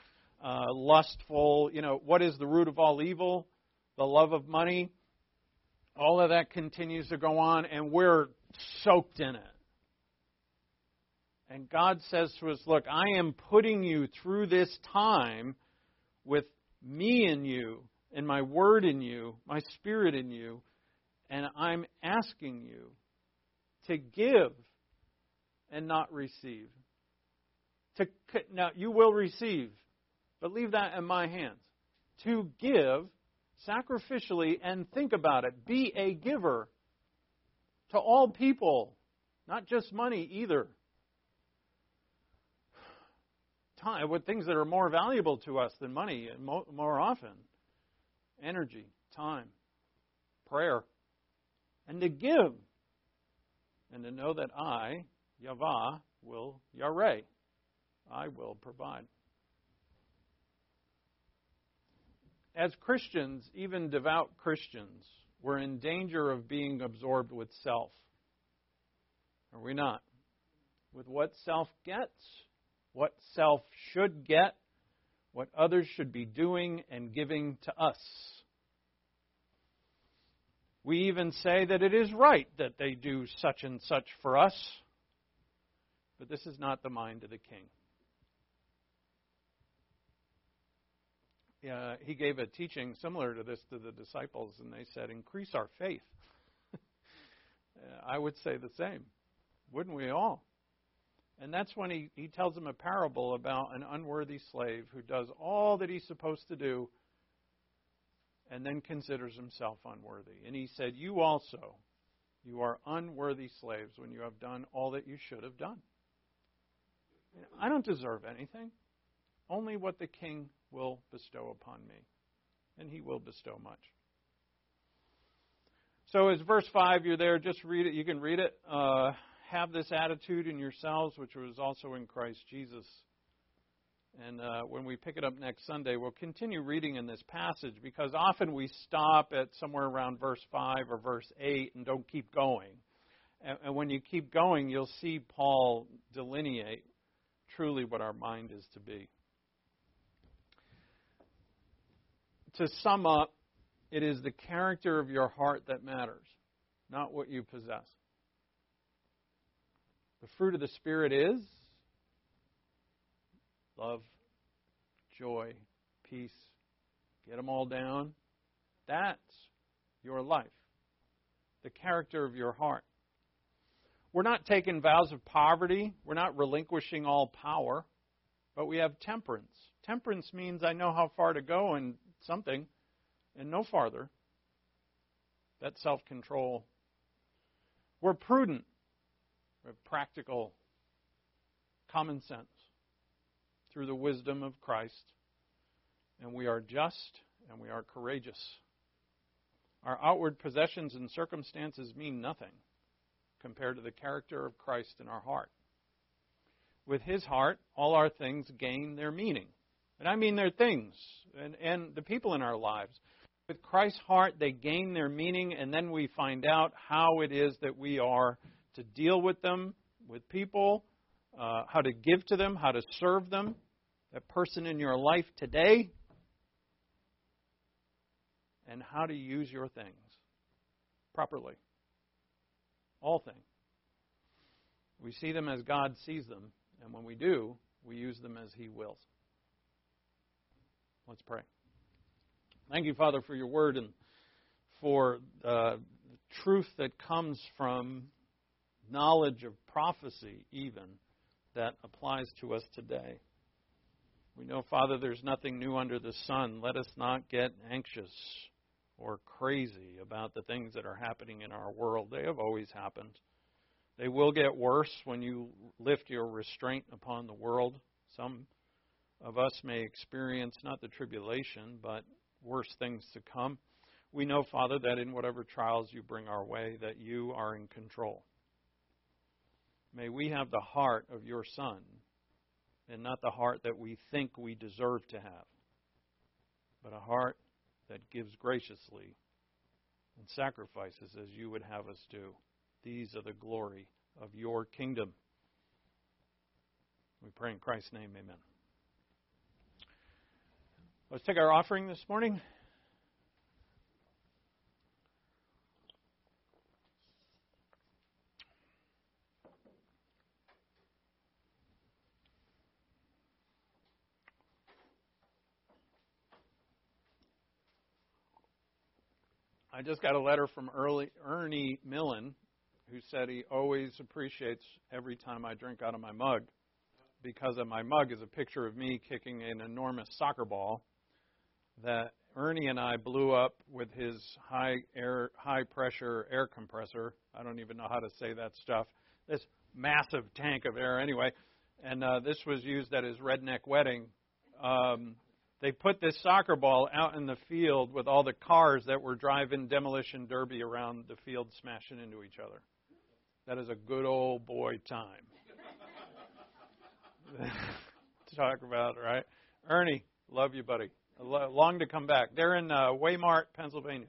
uh, lustful. You know, what is the root of all evil? The love of money. All of that continues to go on, and we're soaked in it. And God says to us, Look, I am putting you through this time with me in you, and my word in you, my spirit in you, and I'm asking you to give and not receive. To, now, you will receive, but leave that in my hands. To give sacrificially and think about it. Be a giver to all people, not just money either. Time, with things that are more valuable to us than money more often energy, time, prayer, and to give and to know that I, Yahweh, will Yareh. I will provide. As Christians, even devout Christians, we're in danger of being absorbed with self. Are we not? With what self gets, what self should get, what others should be doing and giving to us. We even say that it is right that they do such and such for us. But this is not the mind of the king. Uh, he gave a teaching similar to this to the disciples, and they said, Increase our faith. <laughs> I would say the same. Wouldn't we all? And that's when he, he tells them a parable about an unworthy slave who does all that he's supposed to do and then considers himself unworthy. And he said, You also, you are unworthy slaves when you have done all that you should have done. I don't deserve anything, only what the king will bestow upon me. And he will bestow much. So, as verse 5, you're there, just read it. You can read it. Uh, have this attitude in yourselves, which was also in Christ Jesus. And uh, when we pick it up next Sunday, we'll continue reading in this passage because often we stop at somewhere around verse 5 or verse 8 and don't keep going. And, and when you keep going, you'll see Paul delineate truly what our mind is to be. To sum up, it is the character of your heart that matters, not what you possess. The fruit of the Spirit is love, joy, peace. Get them all down. That's your life, the character of your heart. We're not taking vows of poverty, we're not relinquishing all power, but we have temperance. Temperance means I know how far to go in something and no farther. That's self control. We're prudent. We have practical common sense through the wisdom of Christ. And we are just and we are courageous. Our outward possessions and circumstances mean nothing compared to the character of Christ in our heart. With his heart, all our things gain their meaning. And I mean their things and, and the people in our lives. With Christ's heart, they gain their meaning, and then we find out how it is that we are to deal with them, with people, uh, how to give to them, how to serve them that person in your life today and how to use your things properly. All things. We see them as God sees them, and when we do, we use them as He wills. Let's pray. Thank you, Father, for your word and for uh, the truth that comes from knowledge of prophecy, even that applies to us today. We know, Father, there's nothing new under the sun. Let us not get anxious or crazy about the things that are happening in our world. They have always happened. They will get worse when you lift your restraint upon the world. Some of us may experience not the tribulation, but worse things to come. We know, Father, that in whatever trials you bring our way, that you are in control. May we have the heart of your Son and not the heart that we think we deserve to have, but a heart that gives graciously and sacrifices as you would have us do. These are the glory of your kingdom. We pray in Christ's name, amen. Let's take our offering this morning. I just got a letter from early, Ernie Millen, who said he always appreciates every time I drink out of my mug because of my mug is a picture of me kicking an enormous soccer ball that Ernie and I blew up with his high air high pressure air compressor. I don't even know how to say that stuff. This massive tank of air anyway. And uh, this was used at his redneck wedding. Um, they put this soccer ball out in the field with all the cars that were driving demolition derby around the field smashing into each other. That is a good old boy time. to <laughs> talk about, right? Ernie, love you, buddy. Long to come back. They're in uh, Waymart, Pennsylvania.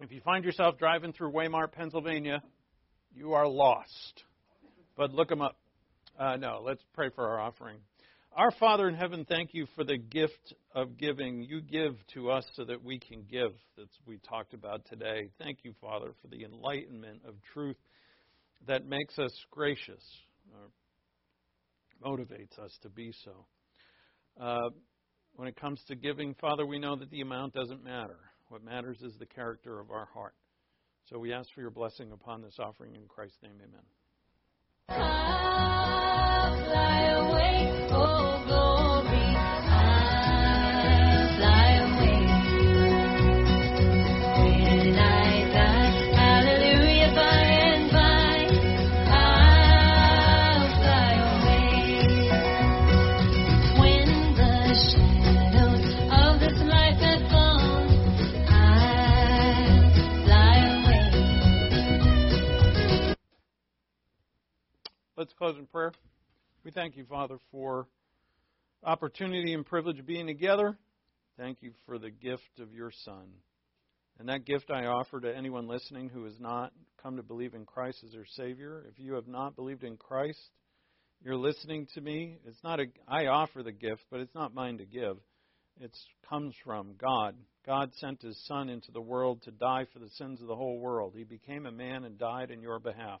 If you find yourself driving through Waymart, Pennsylvania, you are lost. But look them up. Uh, no, let's pray for our offering. Our Father in heaven, thank you for the gift of giving. You give to us so that we can give, that we talked about today. Thank you, Father, for the enlightenment of truth. that makes us gracious or motivates us to be so. Uh, when it comes to giving, Father, we know that the amount doesn't matter. What matters is the character of our heart. So we ask for your blessing upon this offering in Christ's name. Amen. Let's close in prayer. We thank you, Father, for opportunity and privilege of being together. Thank you for the gift of your Son. And that gift I offer to anyone listening who has not come to believe in Christ as their Savior. If you have not believed in Christ, you're listening to me. It's not a I offer the gift, but it's not mine to give. It comes from God. God sent his son into the world to die for the sins of the whole world. He became a man and died in your behalf.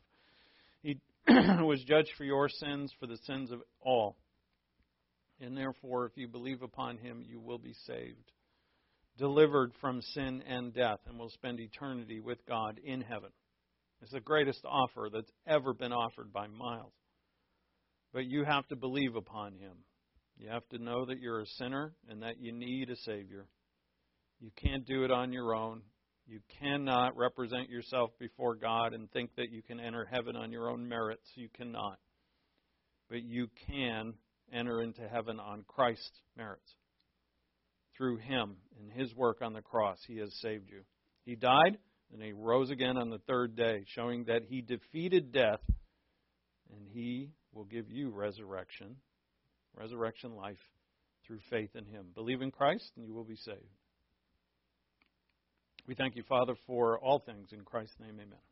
<clears throat> Was judged for your sins, for the sins of all. And therefore, if you believe upon him, you will be saved, delivered from sin and death, and will spend eternity with God in heaven. It's the greatest offer that's ever been offered by miles. But you have to believe upon him. You have to know that you're a sinner and that you need a Savior. You can't do it on your own. You cannot represent yourself before God and think that you can enter heaven on your own merits. You cannot. But you can enter into heaven on Christ's merits. Through Him and His work on the cross, He has saved you. He died and He rose again on the third day, showing that He defeated death and He will give you resurrection, resurrection life through faith in Him. Believe in Christ and you will be saved. We thank you, Father, for all things. In Christ's name, amen.